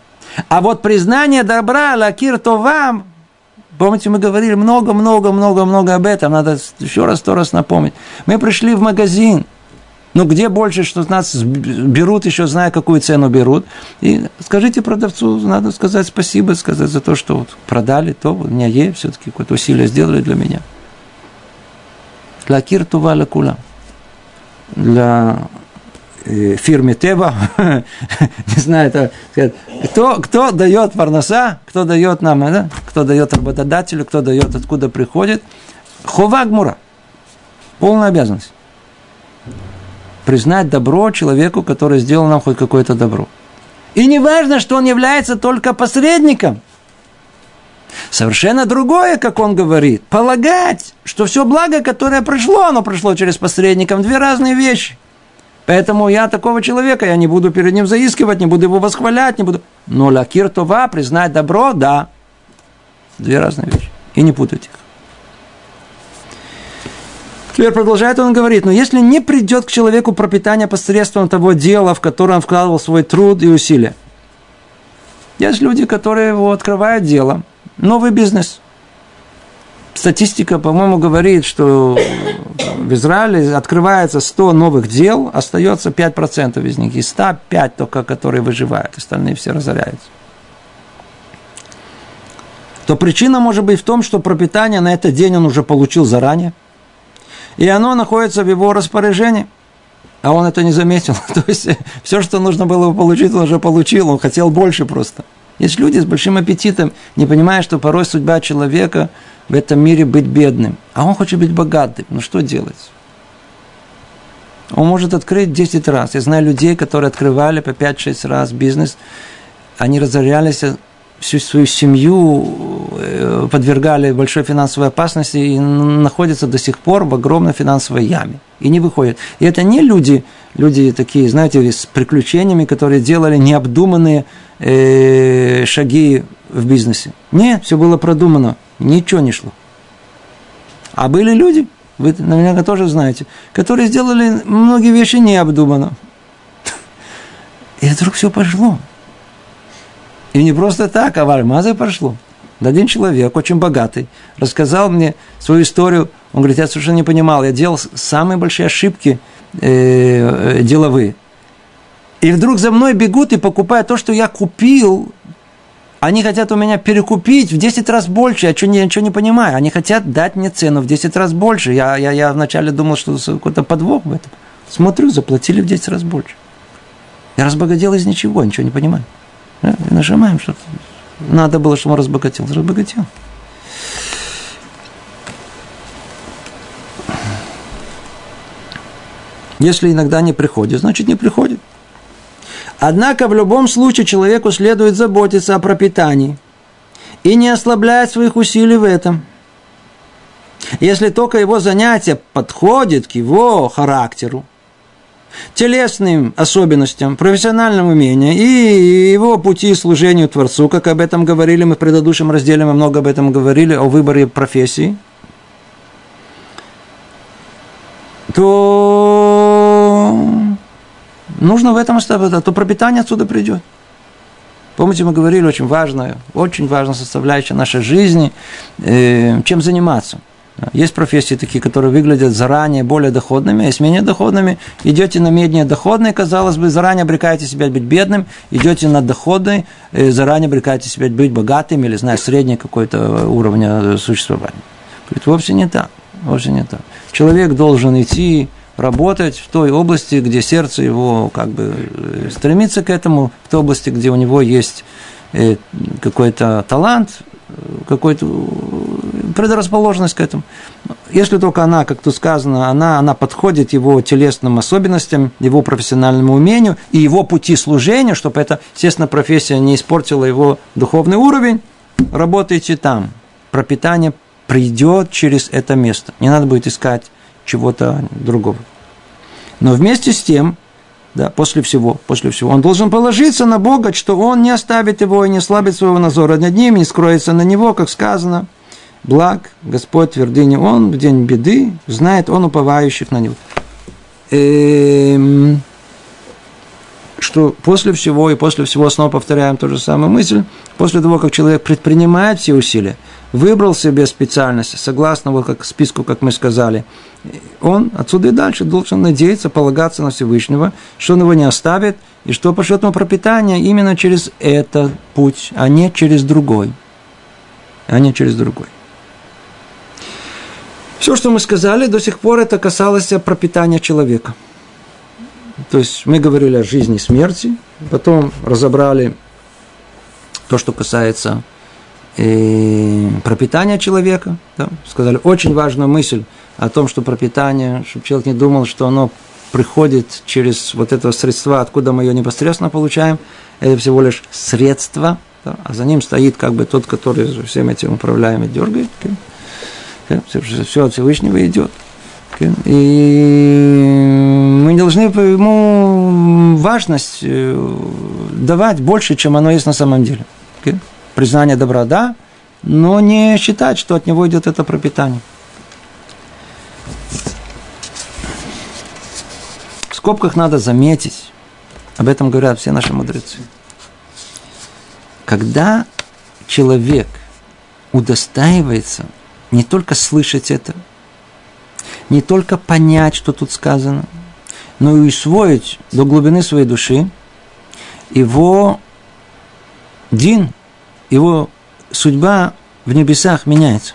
А вот признание добра, лакир, то вам, помните, мы говорили много-много-много-много об этом, надо еще раз, сто раз напомнить. Мы пришли в магазин, ну, где больше, что нас берут, еще зная, какую цену берут. И скажите продавцу, надо сказать спасибо, сказать за то, что вот продали то, у меня есть, все-таки какое-то усилие сделали для меня. Лакир тува кула. Для фирме Теба, не знаю, это, кто, кто дает парноса, кто дает нам, да? кто дает работодателю, кто дает, откуда приходит. Ховагмура. Полная обязанность. Признать добро человеку, который сделал нам хоть какое-то добро. И не важно, что он является только посредником. Совершенно другое, как он говорит, полагать, что все благо, которое пришло, оно пришло через посредников, две разные вещи – Поэтому я такого человека, я не буду перед ним заискивать, не буду его восхвалять, не буду. Но лакир това, признать добро, да. Две разные вещи. И не путать их. Теперь продолжает он говорит, но если не придет к человеку пропитание посредством того дела, в которое он вкладывал свой труд и усилия. Есть люди, которые его открывают дело, новый бизнес – статистика, по-моему, говорит, что в Израиле открывается 100 новых дел, остается 5% из них. И 105 только, которые выживают, остальные все разоряются. то причина может быть в том, что пропитание на этот день он уже получил заранее, и оно находится в его распоряжении – а он это не заметил. То есть все, что нужно было получить, он уже получил, он хотел больше просто. Есть люди с большим аппетитом, не понимая, что порой судьба человека в этом мире быть бедным, а он хочет быть богатым. Ну что делать? Он может открыть 10 раз. Я знаю людей, которые открывали по 5-6 раз бизнес, они разорялись всю свою семью э, подвергали большой финансовой опасности и находятся до сих пор в огромной финансовой яме. И не выходят. И это не люди, люди такие, знаете, с приключениями, которые делали необдуманные э, шаги в бизнесе. Нет, все было продумано, ничего не шло. А были люди, вы наверняка тоже знаете, которые сделали многие вещи необдуманно. И вдруг все пошло. И не просто так, а в Альмазе прошло. Один человек, очень богатый, рассказал мне свою историю. Он говорит, я совершенно не понимал, я делал самые большие ошибки э, деловые. И вдруг за мной бегут и покупают то, что я купил. Они хотят у меня перекупить в 10 раз больше. Я ничего ничего не понимаю. Они хотят дать мне цену в 10 раз больше. Я, я, я вначале думал, что какой-то подвох в этом. Смотрю, заплатили в 10 раз больше. Я разбогател из ничего, ничего не понимаю. Да? нажимаем, что надо было, чтобы он разбогател. Разбогател. Если иногда не приходит, значит не приходит. Однако в любом случае человеку следует заботиться о пропитании и не ослаблять своих усилий в этом. Если только его занятие подходит к его характеру, телесным особенностям, профессиональным умениям и его пути служению Творцу, как об этом говорили мы в предыдущем разделе, мы много об этом говорили, о выборе профессии, то нужно в этом оставаться, то пропитание отсюда придет. Помните, мы говорили, очень важная, очень важная составляющая нашей жизни, э, чем заниматься. Есть профессии такие, которые выглядят заранее более доходными, а есть менее доходными. Идете на менее доходные, казалось бы, заранее обрекаете себя быть бедным, идете на доходный, э, заранее обрекаете себя быть богатым или, знаешь, средний какой-то уровня существования. Говорит, вовсе не так, вовсе не так. Человек должен идти работать в той области, где сердце его как бы э, стремится к этому, в той области, где у него есть э, какой-то талант, какой-то предрасположенность к этому. Если только она, как тут сказано, она, она подходит его телесным особенностям, его профессиональному умению и его пути служения, чтобы эта, естественно, профессия не испортила его духовный уровень, работайте там. Пропитание придет через это место. Не надо будет искать чего-то другого. Но вместе с тем, да, после всего, после всего. Он должен положиться на Бога, что он не оставит его и не слабит своего назора над ним, не скроется на него, как сказано. Благ Господь твердыни Он в день беды, знает Он уповающих на Него. Эм, что после всего, и после всего снова повторяем ту же самую мысль, после того, как человек предпринимает все усилия, выбрал себе специальность, согласно вот как списку, как мы сказали, он отсюда и дальше должен надеяться, полагаться на Всевышнего, что он его не оставит, и что пошлет ему пропитание именно через этот путь, а не через другой. А не через другой. Все, что мы сказали, до сих пор это касалось пропитания человека. То есть мы говорили о жизни и смерти, потом разобрали то, что касается э, пропитания человека. Да, сказали очень важную мысль о том, что пропитание, чтобы человек не думал, что оно приходит через вот это средство, откуда мы ее непосредственно получаем, это всего лишь средство, да, а за ним стоит как бы тот, который всем этим управляем и дергает. Okay все от Всевышнего идет. И мы должны ему важность э, давать больше, чем оно есть на самом деле. Признание добра, да, но не считать, что от него идет это пропитание. В скобках надо заметить, об этом говорят все наши мудрецы. Когда человек удостаивается – не только слышать это, не только понять, что тут сказано, но и усвоить до глубины своей души его дин, его судьба в небесах меняется.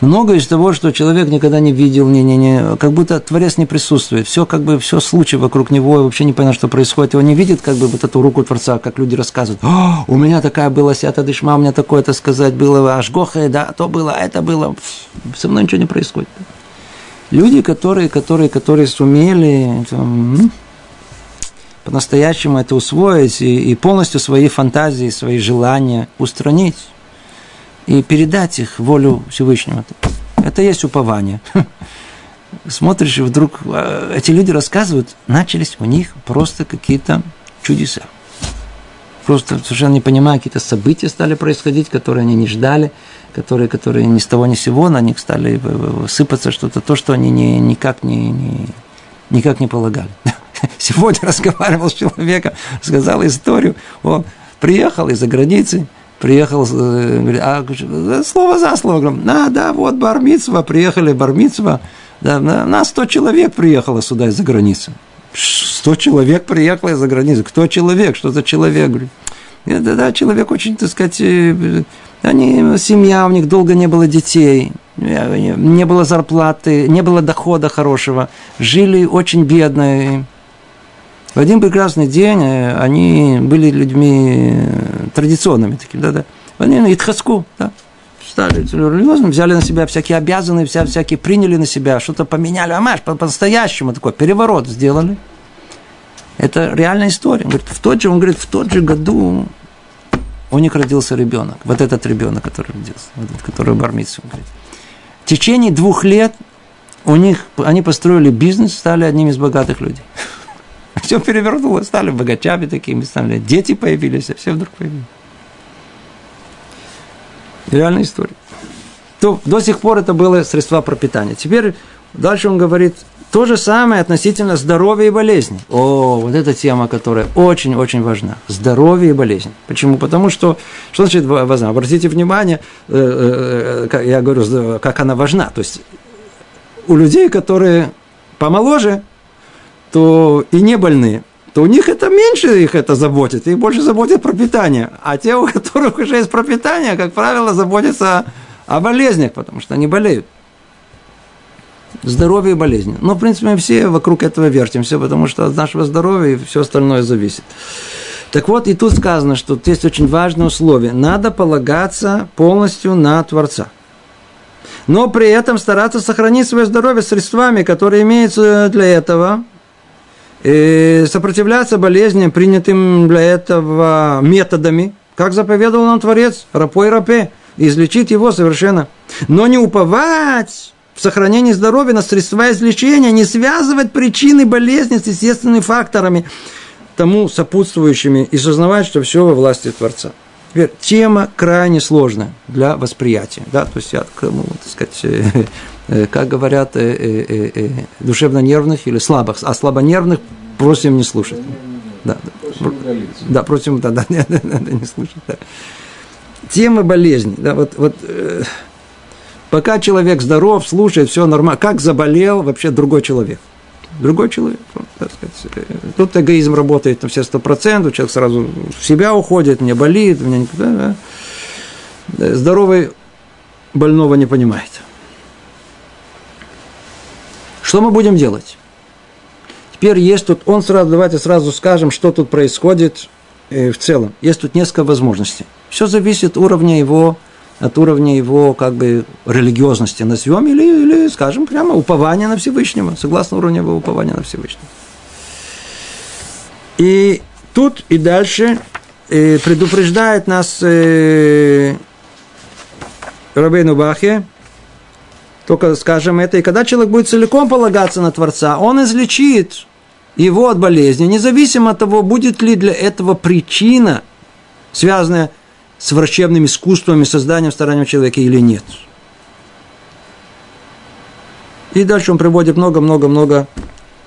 Многое из того, что человек никогда не видел, не, не, не, как будто Творец не присутствует. Все как бы, все случаи вокруг него, вообще не понятно, что происходит. Его не видит как бы вот эту руку Творца, как люди рассказывают. О, у меня такая была сята дышма, у меня такое-то сказать было, аж гоха, да, то было, это было. Со мной ничего не происходит. Люди, которые, которые, которые сумели там, по-настоящему это усвоить и, и полностью свои фантазии, свои желания устранить и передать их волю Всевышнего. Это есть упование. Смотришь, и вдруг а, эти люди рассказывают, начались у них просто какие-то чудеса. Просто совершенно не понимая, какие-то события стали происходить, которые они не ждали, которые, которые ни с того ни с сего на них стали сыпаться что-то, то, что они не, никак, не, не, никак не полагали. Сегодня разговаривал с человеком, сказал историю, он приехал из-за границы, приехал, э, говорит, а э, слово за слово, говорю, а, да, вот Бармицва, приехали Бармицва, да, на 100 человек приехало сюда из-за границы. 100 человек приехало из-за границы. Кто человек? Что за человек? Говорю, да, да, человек очень, так сказать, э, они, семья, у них долго не было детей, не было зарплаты, не было дохода хорошего, жили очень бедно. В один прекрасный день они были людьми традиционными такими, да-да. Они на Итхаску, да, стали религиозными, взяли на себя всякие обязанные, вся, всякие приняли на себя, что-то поменяли, а маш, по-настоящему такой переворот сделали. Это реальная история. Он говорит, в тот же, он говорит, в тот же году у них родился ребенок. Вот этот ребенок, который родился, вот этот, который бармицу. Говорит. В течение двух лет у них, они построили бизнес, стали одними из богатых людей. Все перевернулось, стали богачами такими, стали дети появились, а все вдруг появились. Реальная история. То, до сих пор это было средства пропитания. Теперь дальше он говорит то же самое относительно здоровья и болезни. О, вот эта тема, которая очень-очень важна. Здоровье и болезнь. Почему? Потому что, что значит важна? Обратите внимание, э, э, э, я говорю, как она важна. То есть у людей, которые помоложе, то и не больные, то у них это меньше их это заботит, их больше заботит пропитание. А те, у которых уже есть пропитание, как правило, заботятся о болезнях, потому что они болеют. Здоровье и болезни. Но, в принципе, мы все вокруг этого вертимся, потому что от нашего здоровья все остальное зависит. Так вот, и тут сказано, что тут есть очень важное условие. Надо полагаться полностью на Творца. Но при этом стараться сохранить свое здоровье средствами, которые имеются для этого, и сопротивляться болезням, принятым для этого методами, как заповедовал нам Творец, рапой рапе, излечить его совершенно. Но не уповать в сохранении здоровья на средства излечения, не связывать причины болезни с естественными факторами, тому сопутствующими, и сознавать, что все во власти Творца. Теперь, тема крайне сложная для восприятия. Да? То есть я, ну, так сказать, э, э, как говорят, э, душевно-нервных или слабых, а слабонервных просим не слушать. Да, да, да, просим, да, да, да, да, да, не слушать. Да. Тема болезни. Да, вот, вот, э, пока человек здоров, слушает, все нормально. Как заболел вообще другой человек? Другой человек. Так сказать. Тут эгоизм работает на все сто процентов, человек сразу в себя уходит, мне болит, меня никуда. Да. Здоровый больного не понимает. Что мы будем делать? Теперь есть тут, он сразу, давайте сразу скажем, что тут происходит э, в целом. Есть тут несколько возможностей. Все зависит уровня его, от уровня его как бы религиозности назовем, или, или скажем прямо упования на Всевышнего, согласно уровню его упования на Всевышнего. И тут и дальше э, предупреждает нас э, Рабейну Бахе, только скажем это, и когда человек будет целиком полагаться на Творца, он излечит его от болезни, независимо от того, будет ли для этого причина, связанная с врачебными искусствами, созданием, старанием человека или нет. И дальше он приводит много-много-много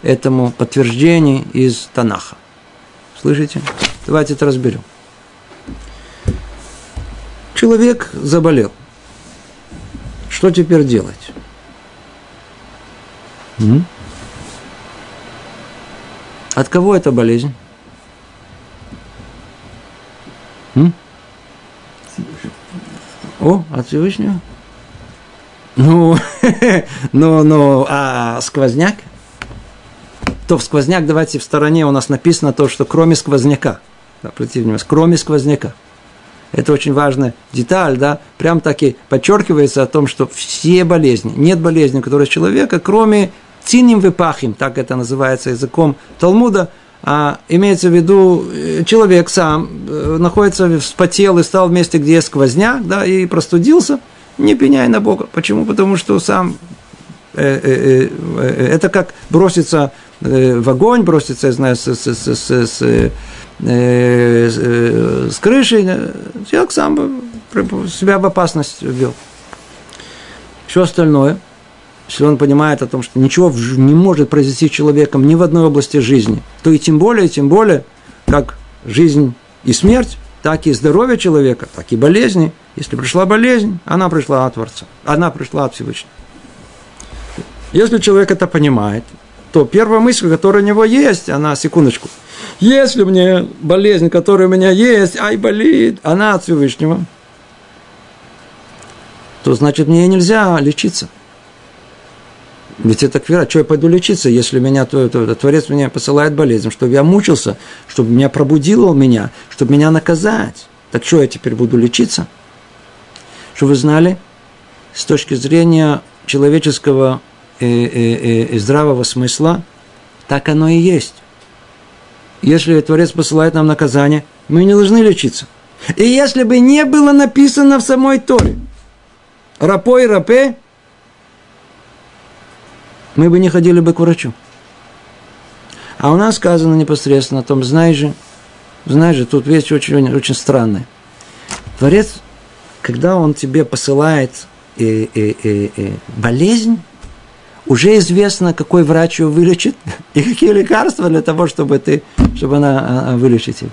этому подтверждений из Танаха. Слышите? Давайте это разберем. Человек заболел. Что теперь делать? М? От кого эта болезнь? М? О, от Всевышнего. Ну, ну, ну, а сквозняк? То в сквозняк, давайте в стороне у нас написано то, что кроме сквозняка. Да, внимание, кроме сквозняка. Это очень важная деталь, да, прям таки подчеркивается о том, что все болезни, нет болезни, которые человека, кроме циним выпахим, так это называется языком Талмуда, а имеется в виду, э, человек сам э, находится, вспотел и стал в месте, где сквозняк, да, и простудился, не пеняй на Бога. Почему? Потому что сам э, это как броситься в огонь, броситься, я знаю, с, с, с, с, с, э, с крыши. Человек сам себя в опасность ввел. Все остальное – если он понимает о том, что ничего не может произойти с человеком ни в одной области жизни, то и тем более, тем более, как жизнь и смерть, так и здоровье человека, так и болезни. Если пришла болезнь, она пришла от Творца, она пришла от Всевышнего. Если человек это понимает, то первая мысль, которая у него есть, она, секундочку, если мне болезнь, которая у меня есть, ай, болит, она от Всевышнего, то значит мне нельзя лечиться – ведь это квера, что я пойду лечиться, если меня то, то, то, Творец меня посылает болезнь, чтобы я мучился, чтобы меня пробудило меня, чтобы меня наказать. Так что я теперь буду лечиться? Что вы знали, с точки зрения человеческого здравого смысла, так оно и есть. Если Творец посылает нам наказание, мы не должны лечиться. И если бы не было написано в самой Торе, рапой рапе, мы бы не ходили бы к врачу. А у нас сказано непосредственно о том, знаешь же, знаешь же, тут вещь очень, очень странная. Творец, когда он тебе посылает э, э, э, э, болезнь, уже известно, какой врач ее вылечит и какие лекарства для того, чтобы, ты, чтобы она а, а, вылечит тебя.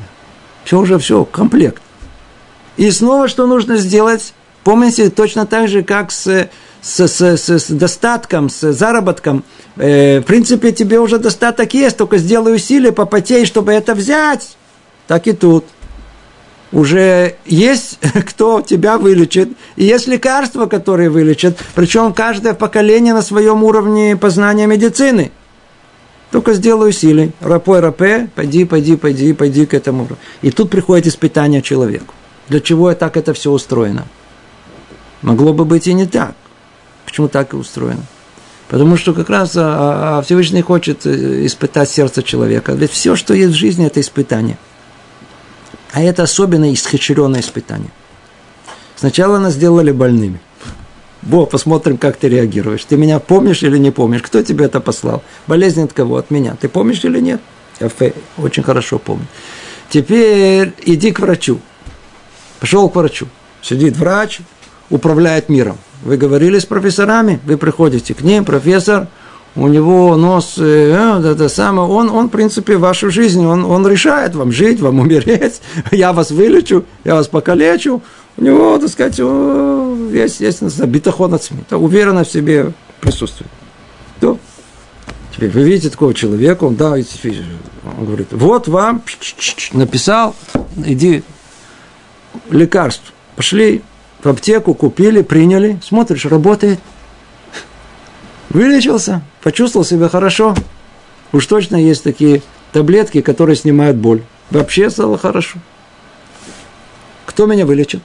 Все уже, все, комплект. И снова что нужно сделать? Помните, точно так же, как с с, с, с, с достатком, с заработком, э, в принципе, тебе уже достаток есть, только сделай усилия, попотей, чтобы это взять. Так и тут. Уже есть кто тебя вылечит, и есть лекарства, которые вылечат, причем каждое поколение на своем уровне познания медицины. Только сделай усилий. Рапой рапе, пойди, пойди, пойди, пойди к этому. И тут приходит испытание человеку. Для чего так это все устроено? Могло бы быть и не так. Почему так и устроено? Потому что как раз а, а, а Всевышний хочет э, испытать сердце человека. Ведь все, что есть в жизни, это испытание. А это особенно исхищренное испытание. Сначала нас сделали больными. Бог, посмотрим, как ты реагируешь. Ты меня помнишь или не помнишь? Кто тебе это послал? Болезнь от кого? От меня. Ты помнишь или нет? Я очень хорошо помню. Теперь иди к врачу. Пошел к врачу. Сидит врач, управляет миром. Вы говорили с профессорами, вы приходите к ним, профессор, у него нос, э, это самое, он, он, в принципе, вашу жизнь, он, он решает вам жить, вам умереть, я вас вылечу, я вас покалечу. У него, так сказать, есть, есть битахон от СМИ, уверенно в себе присутствует. То. Теперь вы видите такого человека, он, да, он говорит, вот вам написал, иди лекарство, пошли в аптеку, купили, приняли, смотришь, работает. Вылечился, почувствовал себя хорошо. Уж точно есть такие таблетки, которые снимают боль. Вообще стало хорошо. Кто меня вылечил?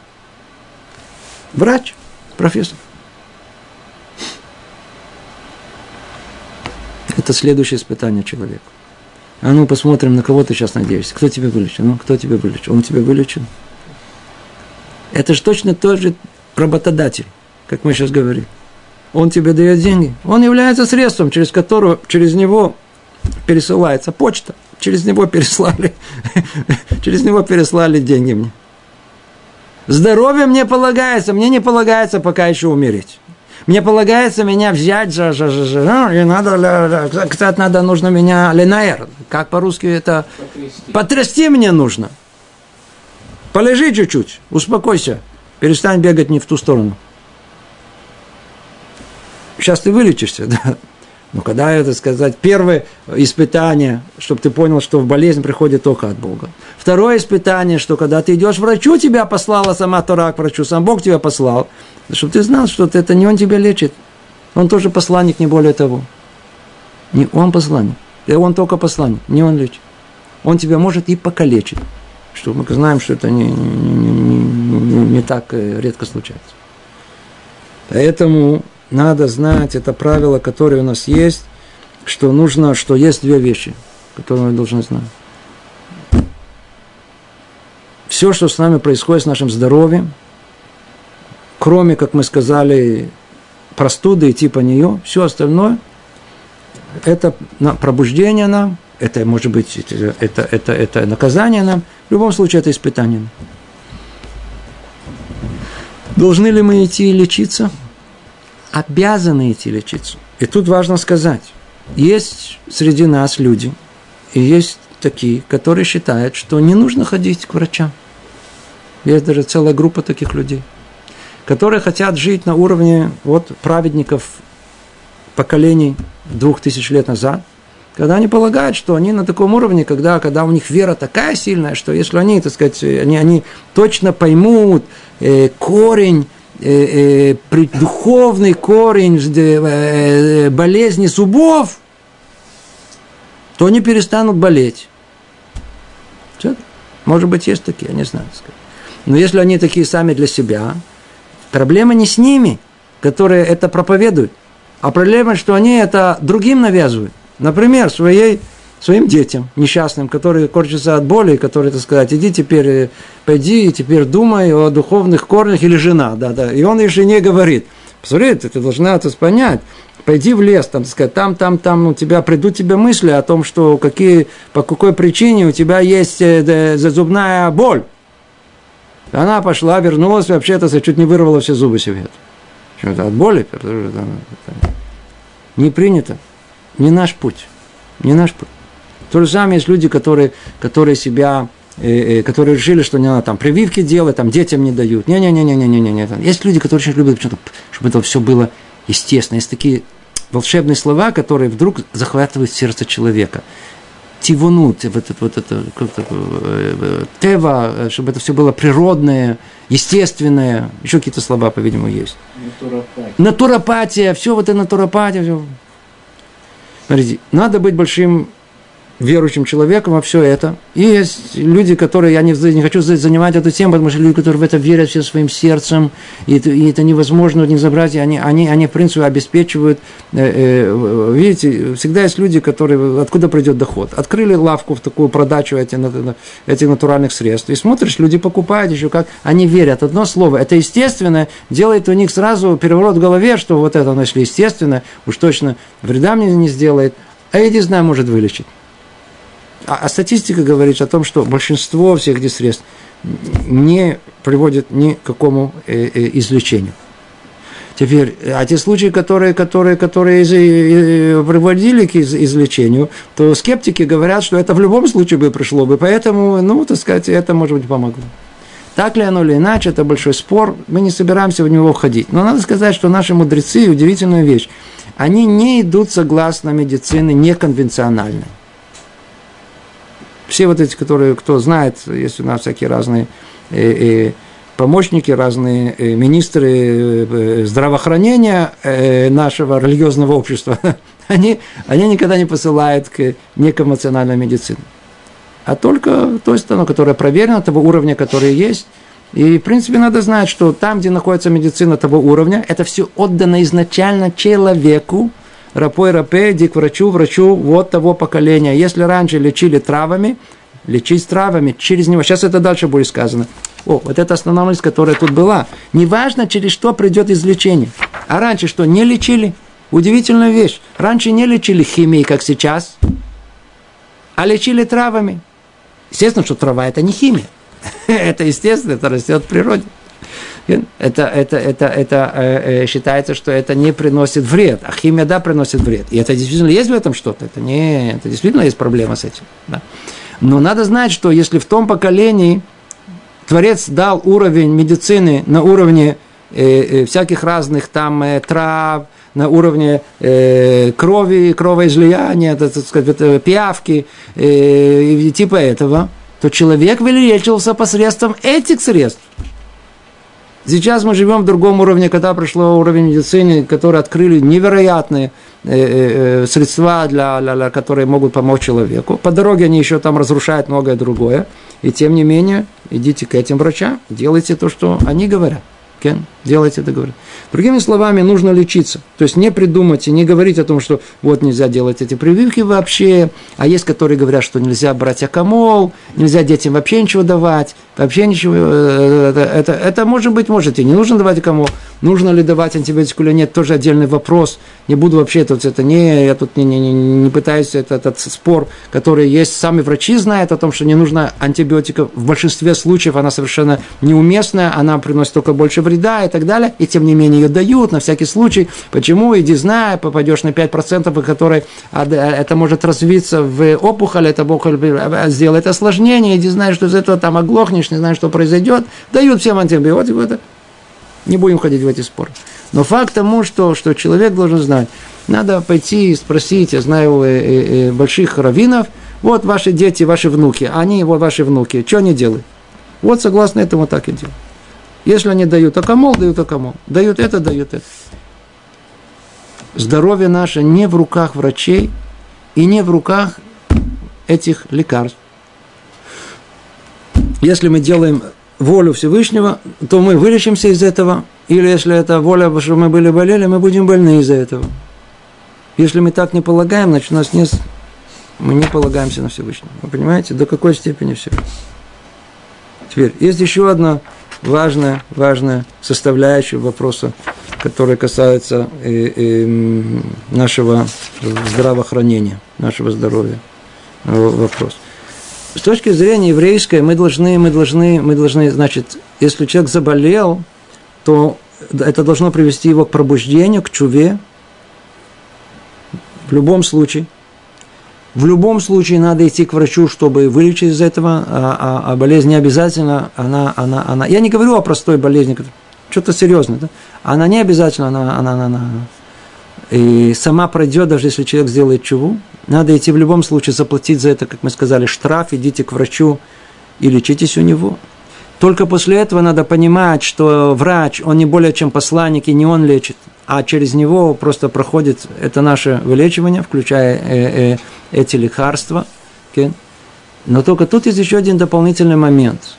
Врач, профессор. Это следующее испытание человеку. А ну посмотрим, на кого ты сейчас надеешься. Кто тебя вылечил? Ну, кто тебя вылечил? Он тебя вылечил? Это же точно тот же работодатель, как мы сейчас говорим. Он тебе дает деньги. Он является средством, через которое, через него пересылается почта. Через него переслали, через него переслали деньги мне. Здоровье мне полагается, мне не полагается пока еще умереть. Мне полагается меня взять, же, же, же, же, и надо, кстати, надо, нужно меня ленаер, как по-русски это, потрясти. потрясти мне нужно. Полежи чуть-чуть, успокойся, перестань бегать не в ту сторону. Сейчас ты вылечишься, да. Но когда это сказать, первое испытание, чтобы ты понял, что в болезнь приходит только от Бога. Второе испытание, что когда ты идешь врачу, тебя послала сама Тора к врачу, сам Бог тебя послал, чтобы ты знал, что это не он тебя лечит. Он тоже посланник, не более того. Не он посланник. И он только посланник, не он лечит. Он тебя может и покалечить. Что мы знаем, что это не, не, не, не, не так э, редко случается. Поэтому надо знать это правило, которое у нас есть, что нужно, что есть две вещи, которые мы должны знать. Все, что с нами происходит с нашим здоровьем, кроме, как мы сказали, простуды и типа нее, все остальное, это пробуждение нам, это может быть это, это, это наказание нам, в любом случае это испытание. Должны ли мы идти лечиться? Обязаны идти лечиться. И тут важно сказать, есть среди нас люди, и есть такие, которые считают, что не нужно ходить к врачам. Есть даже целая группа таких людей, которые хотят жить на уровне вот, праведников поколений двух тысяч лет назад, когда они полагают, что они на таком уровне, когда, когда у них вера такая сильная, что если они, так сказать, они, они точно поймут э, корень, э, э, духовный корень э, болезни зубов, то они перестанут болеть. Все? Может быть, есть такие, я не знаю. Но если они такие сами для себя, проблема не с ними, которые это проповедуют, а проблема, что они это другим навязывают. Например, своей, своим детям несчастным, которые корчатся от боли, которые, так сказать, иди теперь, э, пойди, теперь думай о духовных корнях или жена, да, да. И он и жене говорит, посмотри, ты, ты должна это понять, пойди в лес, там, так сказать, там, там, там у тебя придут тебе мысли о том, что какие, по какой причине у тебя есть э, зубная боль. Она пошла, вернулась, вообще-то чуть не вырвала все зубы себе. Почему-то от боли, не принято. Не наш путь. Не наш путь. То же самое есть люди, которые, которые себя э, э, которые решили, что не надо там прививки делать, там детям не дают. Не-не-не-не-не-не-не. Есть люди, которые очень любят, чтобы это все было естественно. Есть такие волшебные слова, которые вдруг захватывают сердце человека тивунут, вот это, вот это, э, тева, чтобы это все было природное, естественное, еще какие-то слова, по-видимому, есть. Натуропатия. Натуропатия, все вот это натуропатия, все. Смотрите, надо быть большим верующим человеком во все это. И есть люди, которые, я не, не хочу занимать эту тему, потому что люди, которые в это верят все своим сердцем, и это, и это невозможно от них забрать, и они, они, они в принципе, обеспечивают. Э, э, видите, всегда есть люди, которые, откуда придет доход. Открыли лавку в такую продачу этих, этих натуральных средств, и смотришь, люди покупают еще как, они верят. Одно слово, это естественно, делает у них сразу переворот в голове, что вот это, если естественно, уж точно вреда мне не сделает, а я не знаю, может вылечить. А, а статистика говорит о том, что большинство всех этих средств не приводит ни к какому э, э, излечению. Теперь, а те случаи, которые, которые, которые из, э, приводили к из, излечению, то скептики говорят, что это в любом случае бы пришло бы, поэтому, ну, так сказать, это, может быть, помогло. Так ли оно или иначе, это большой спор, мы не собираемся в него входить. Но надо сказать, что наши мудрецы, удивительная вещь, они не идут согласно медицины неконвенциональной все вот эти, которые, кто знает, есть у нас всякие разные э, э, помощники, разные э, министры э, э здравоохранения нашего религиозного общества, они, они никогда не посылают к некоммоциональной медицине. А только той сторону, которая проверена, того уровня, который есть. И, в принципе, надо знать, что там, где находится медицина того уровня, это все отдано изначально человеку, рапой рапе, иди к врачу, врачу вот того поколения. Если раньше лечили травами, лечить травами через него. Сейчас это дальше будет сказано. О, вот это основная мысль, которая тут была. Неважно, через что придет излечение. А раньше что, не лечили? Удивительная вещь. Раньше не лечили химией, как сейчас, а лечили травами. Естественно, что трава – это не химия. это естественно, это растет в природе это, это, это, это э, э, считается, что это не приносит вред, а химия, да, приносит вред. И это действительно есть в этом что-то, это не, это действительно есть проблема с этим. Да. Но надо знать, что если в том поколении Творец дал уровень медицины на уровне э, э, всяких разных там э, трав, на уровне э, крови, кровоизлияния, так сказать, пиявки, э, типа этого, то человек вылечился посредством этих средств. Сейчас мы живем в другом уровне, когда пришло уровень медицины, которые открыли невероятные э, э, э, средства, для, для, для, которые могут помочь человеку. По дороге они еще там разрушают многое другое. И тем не менее, идите к этим врачам, делайте то, что они говорят. Кен, делайте это, говорят. Другими словами, нужно лечиться. То есть не придумать и не говорить о том, что вот нельзя делать эти прививки вообще, а есть, которые говорят, что нельзя брать акамол, нельзя детям вообще ничего давать, вообще ничего. Э, это, это, это может быть, можете, не нужно давать акамол, нужно ли давать антибиотику или нет, тоже отдельный вопрос. Не буду вообще тут это не, я тут не, не, не, пытаюсь это, этот спор, который есть, сами врачи знают о том, что не нужно антибиотика. В большинстве случаев она совершенно неуместная, она приносит только больше вреда и так далее, и тем не менее ее дают на всякий случай. Почему? Иди знай, попадешь на 5%, которые это может развиться в опухоль, это опухоль сделает осложнение, иди знай, что из этого там оглохнешь, не знаешь, что произойдет. Дают всем антибиотику, это не будем ходить в эти споры. Но факт тому, что, что человек должен знать, надо пойти и спросить, я знаю э, э, э, больших раввинов, вот ваши дети, ваши внуки, они, вот ваши внуки, что они делают? Вот согласно этому так и делают. Если они дают акамол, дают акамол. Дают это, дают это. Здоровье наше не в руках врачей и не в руках этих лекарств. Если мы делаем волю Всевышнего, то мы вылечимся из этого. Или если это воля, что мы были болели, мы будем больны из-за этого. Если мы так не полагаем, значит у нас нет, мы не полагаемся на Всевышнего. Вы понимаете, до какой степени все. Теперь, есть еще одна важная, важная составляющая вопроса, которая касается э, э, нашего здравоохранения, нашего здоровья. Вопрос. С точки зрения еврейской, мы должны, мы должны, мы должны, значит, если человек заболел, то это должно привести его к пробуждению, к чуве. В любом случае. В любом случае надо идти к врачу, чтобы вылечить из этого, а, а, а болезнь не обязательно, она, она, она. Я не говорю о простой болезни, что-то серьезное, да? Она не обязательно, она, она, она, она. И сама пройдет, даже если человек сделает чуву. Надо идти в любом случае заплатить за это, как мы сказали, штраф, идите к врачу и лечитесь у него. Только после этого надо понимать, что врач, он не более чем посланник, и не он лечит, а через него просто проходит это наше вылечивание, включая э, э, эти лекарства. Okay? Но только тут есть еще один дополнительный момент.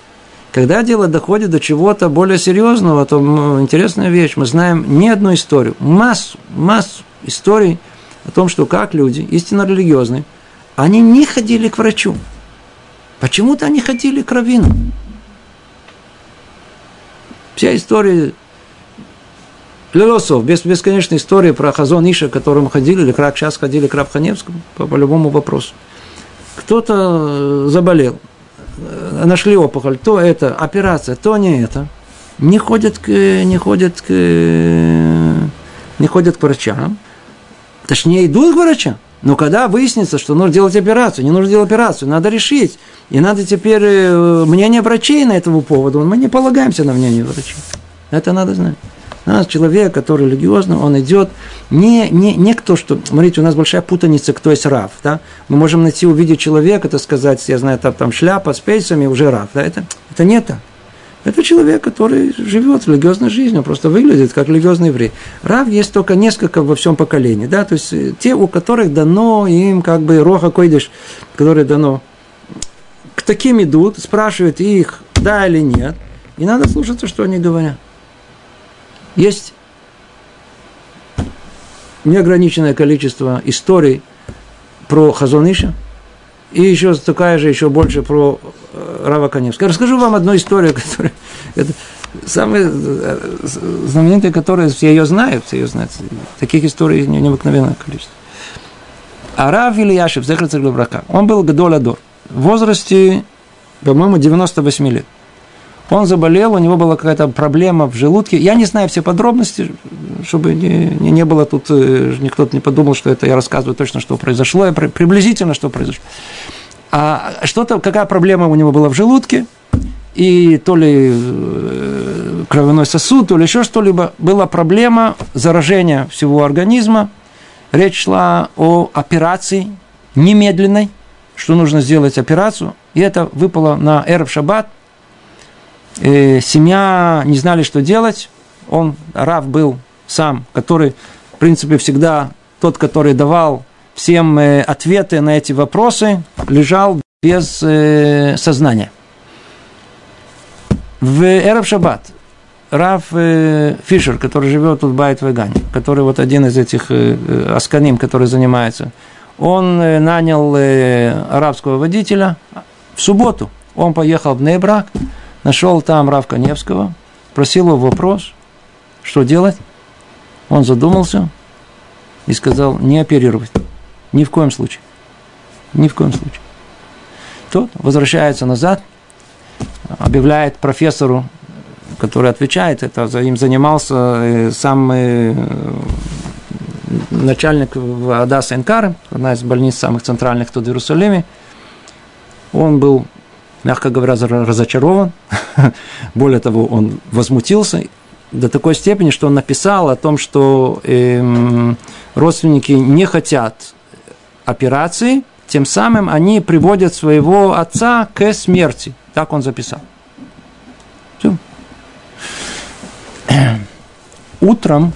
Когда дело доходит до чего-то более серьезного, то интересная вещь. Мы знаем не одну историю, массу, массу историй о том, что как люди, истинно религиозные, они не ходили к врачу. Почему-то они ходили к раввину. Вся история Лилосов, без, бесконечной истории про Хазон Иша, к которому ходили, или как сейчас ходили к Рабханевскому по, по любому вопросу. Кто-то э, заболел, э, нашли опухоль, то это операция, то не это. Не ходят к, не ходят к, не ходят к врачам. Точнее, идут к врачам. Но когда выяснится, что нужно делать операцию, не нужно делать операцию, надо решить. И надо теперь э, мнение врачей на этому поводу. Мы не полагаемся на мнение врачей. Это надо знать. У нас человек, который религиозный, он идет не, не, не кто, что... Смотрите, у нас большая путаница, кто есть рав. Да? Мы можем найти, увидеть человека, это сказать, я знаю, там, там шляпа с пейсами, уже рав. Да? Это, это не так. Это человек, который живет религиозной жизнью, просто выглядит как религиозный еврей. Рав есть только несколько во всем поколении, да, то есть э, те, у которых дано им как бы роха койдыш, которые дано. К таким идут, спрашивают их, да или нет, и надо слушаться, что они говорят. Есть неограниченное количество историй про Хазониша, и еще такая же, еще больше про Рава Каневского. Расскажу вам одну историю, которая... Это самая э, знаменитая, которая все ее знают, все ее знают. Таких историй необыкновенное количество. А Рав Ильяшев, Зехар Брака, он был Гадоладор. В возрасте, по-моему, 98 лет. Он заболел, у него была какая-то проблема в желудке. Я не знаю все подробности, чтобы не, не, не было тут, э, никто не подумал, что это я рассказываю точно, что произошло, приблизительно, что произошло. А что-то, какая проблема у него была в желудке, и то ли э, кровяной сосуд или еще что-либо, была проблема заражения всего организма. Речь шла о операции немедленной, что нужно сделать операцию. И это выпало на Эрф Шаббат. И семья не знали, что делать. Он, Рав, был сам, который, в принципе, всегда тот, который давал всем э, ответы на эти вопросы, лежал без э, сознания. В Эраб Шаббат Раф э, Фишер, который живет тут в Байт Вегане, который вот один из этих асканим, который занимается, он нанял арабского водителя в субботу. Он поехал в Нейбрак, нашел там Рав Коневского, спросил его вопрос, что делать. Он задумался и сказал, не оперировать. Ни в коем случае. Ни в коем случае. Тот возвращается назад, объявляет профессору, который отвечает, это им занимался э, сам э, начальник в Адас Энкар, одна из больниц самых центральных тут в Иерусалиме. Он был, мягко говоря, разочарован. Более того, он возмутился до такой степени, что он написал о том, что э, родственники не хотят операции, тем самым они приводят своего отца к смерти. Так он записал. Все. Утром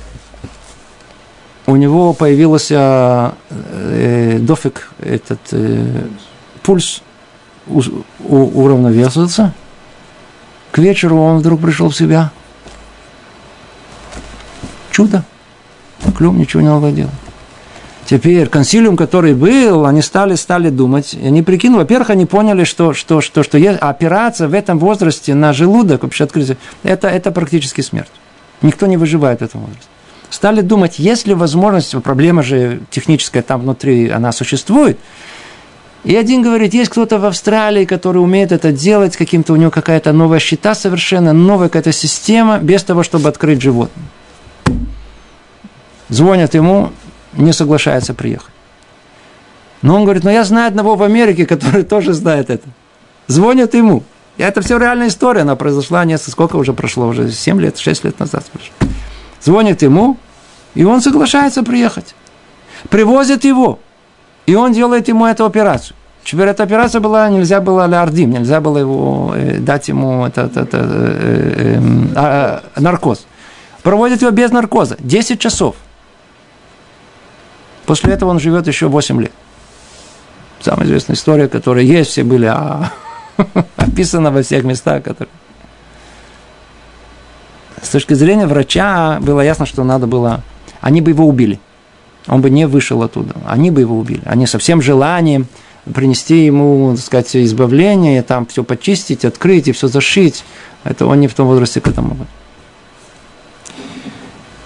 у него появился э, дофик, этот э, пульс у, у, уравновесился. К вечеру он вдруг пришел в себя. Чудо. Клюм ничего не надо делать. Теперь консилиум, который был, они стали, стали думать, и они прикинули, во-первых, они поняли, что, что, что, что операция в этом возрасте на желудок, вообще открытие, это, это практически смерть. Никто не выживает в этом возрасте. Стали думать, есть ли возможность, проблема же техническая там внутри, она существует, и один говорит, есть кто-то в Австралии, который умеет это делать, каким-то у него какая-то новая счета совершенно, новая какая-то система, без того, чтобы открыть живот. Звонят ему, не соглашается приехать. Но он говорит, ну я знаю одного в Америке, который тоже знает это. Звонят ему. И это все реальная история, она произошла несколько, сколько уже прошло, уже 7 лет, 6 лет назад. Звонит ему, и он соглашается приехать. Привозят его, и он делает ему эту операцию. Теперь эта операция была, нельзя было леардим, нельзя было его, э, дать ему это, это, это, э, э, э, наркоз. Проводят его без наркоза, 10 часов – После этого он живет еще 8 лет. Самая известная история, которая есть, все были а, описаны во всех местах. Которые... С точки зрения врача было ясно, что надо было... Они бы его убили. Он бы не вышел оттуда. Они бы его убили. Они со всем желанием принести ему, так сказать, избавление, там все почистить, открыть и все зашить. Это он не в том возрасте к этому.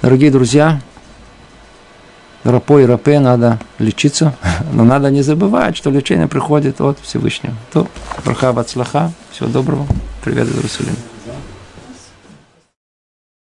Дорогие друзья, рапо и рапе надо лечиться, но надо не забывать, что лечение приходит от Всевышнего. То, браха, бацлаха, всего доброго, привет из Иерусалима.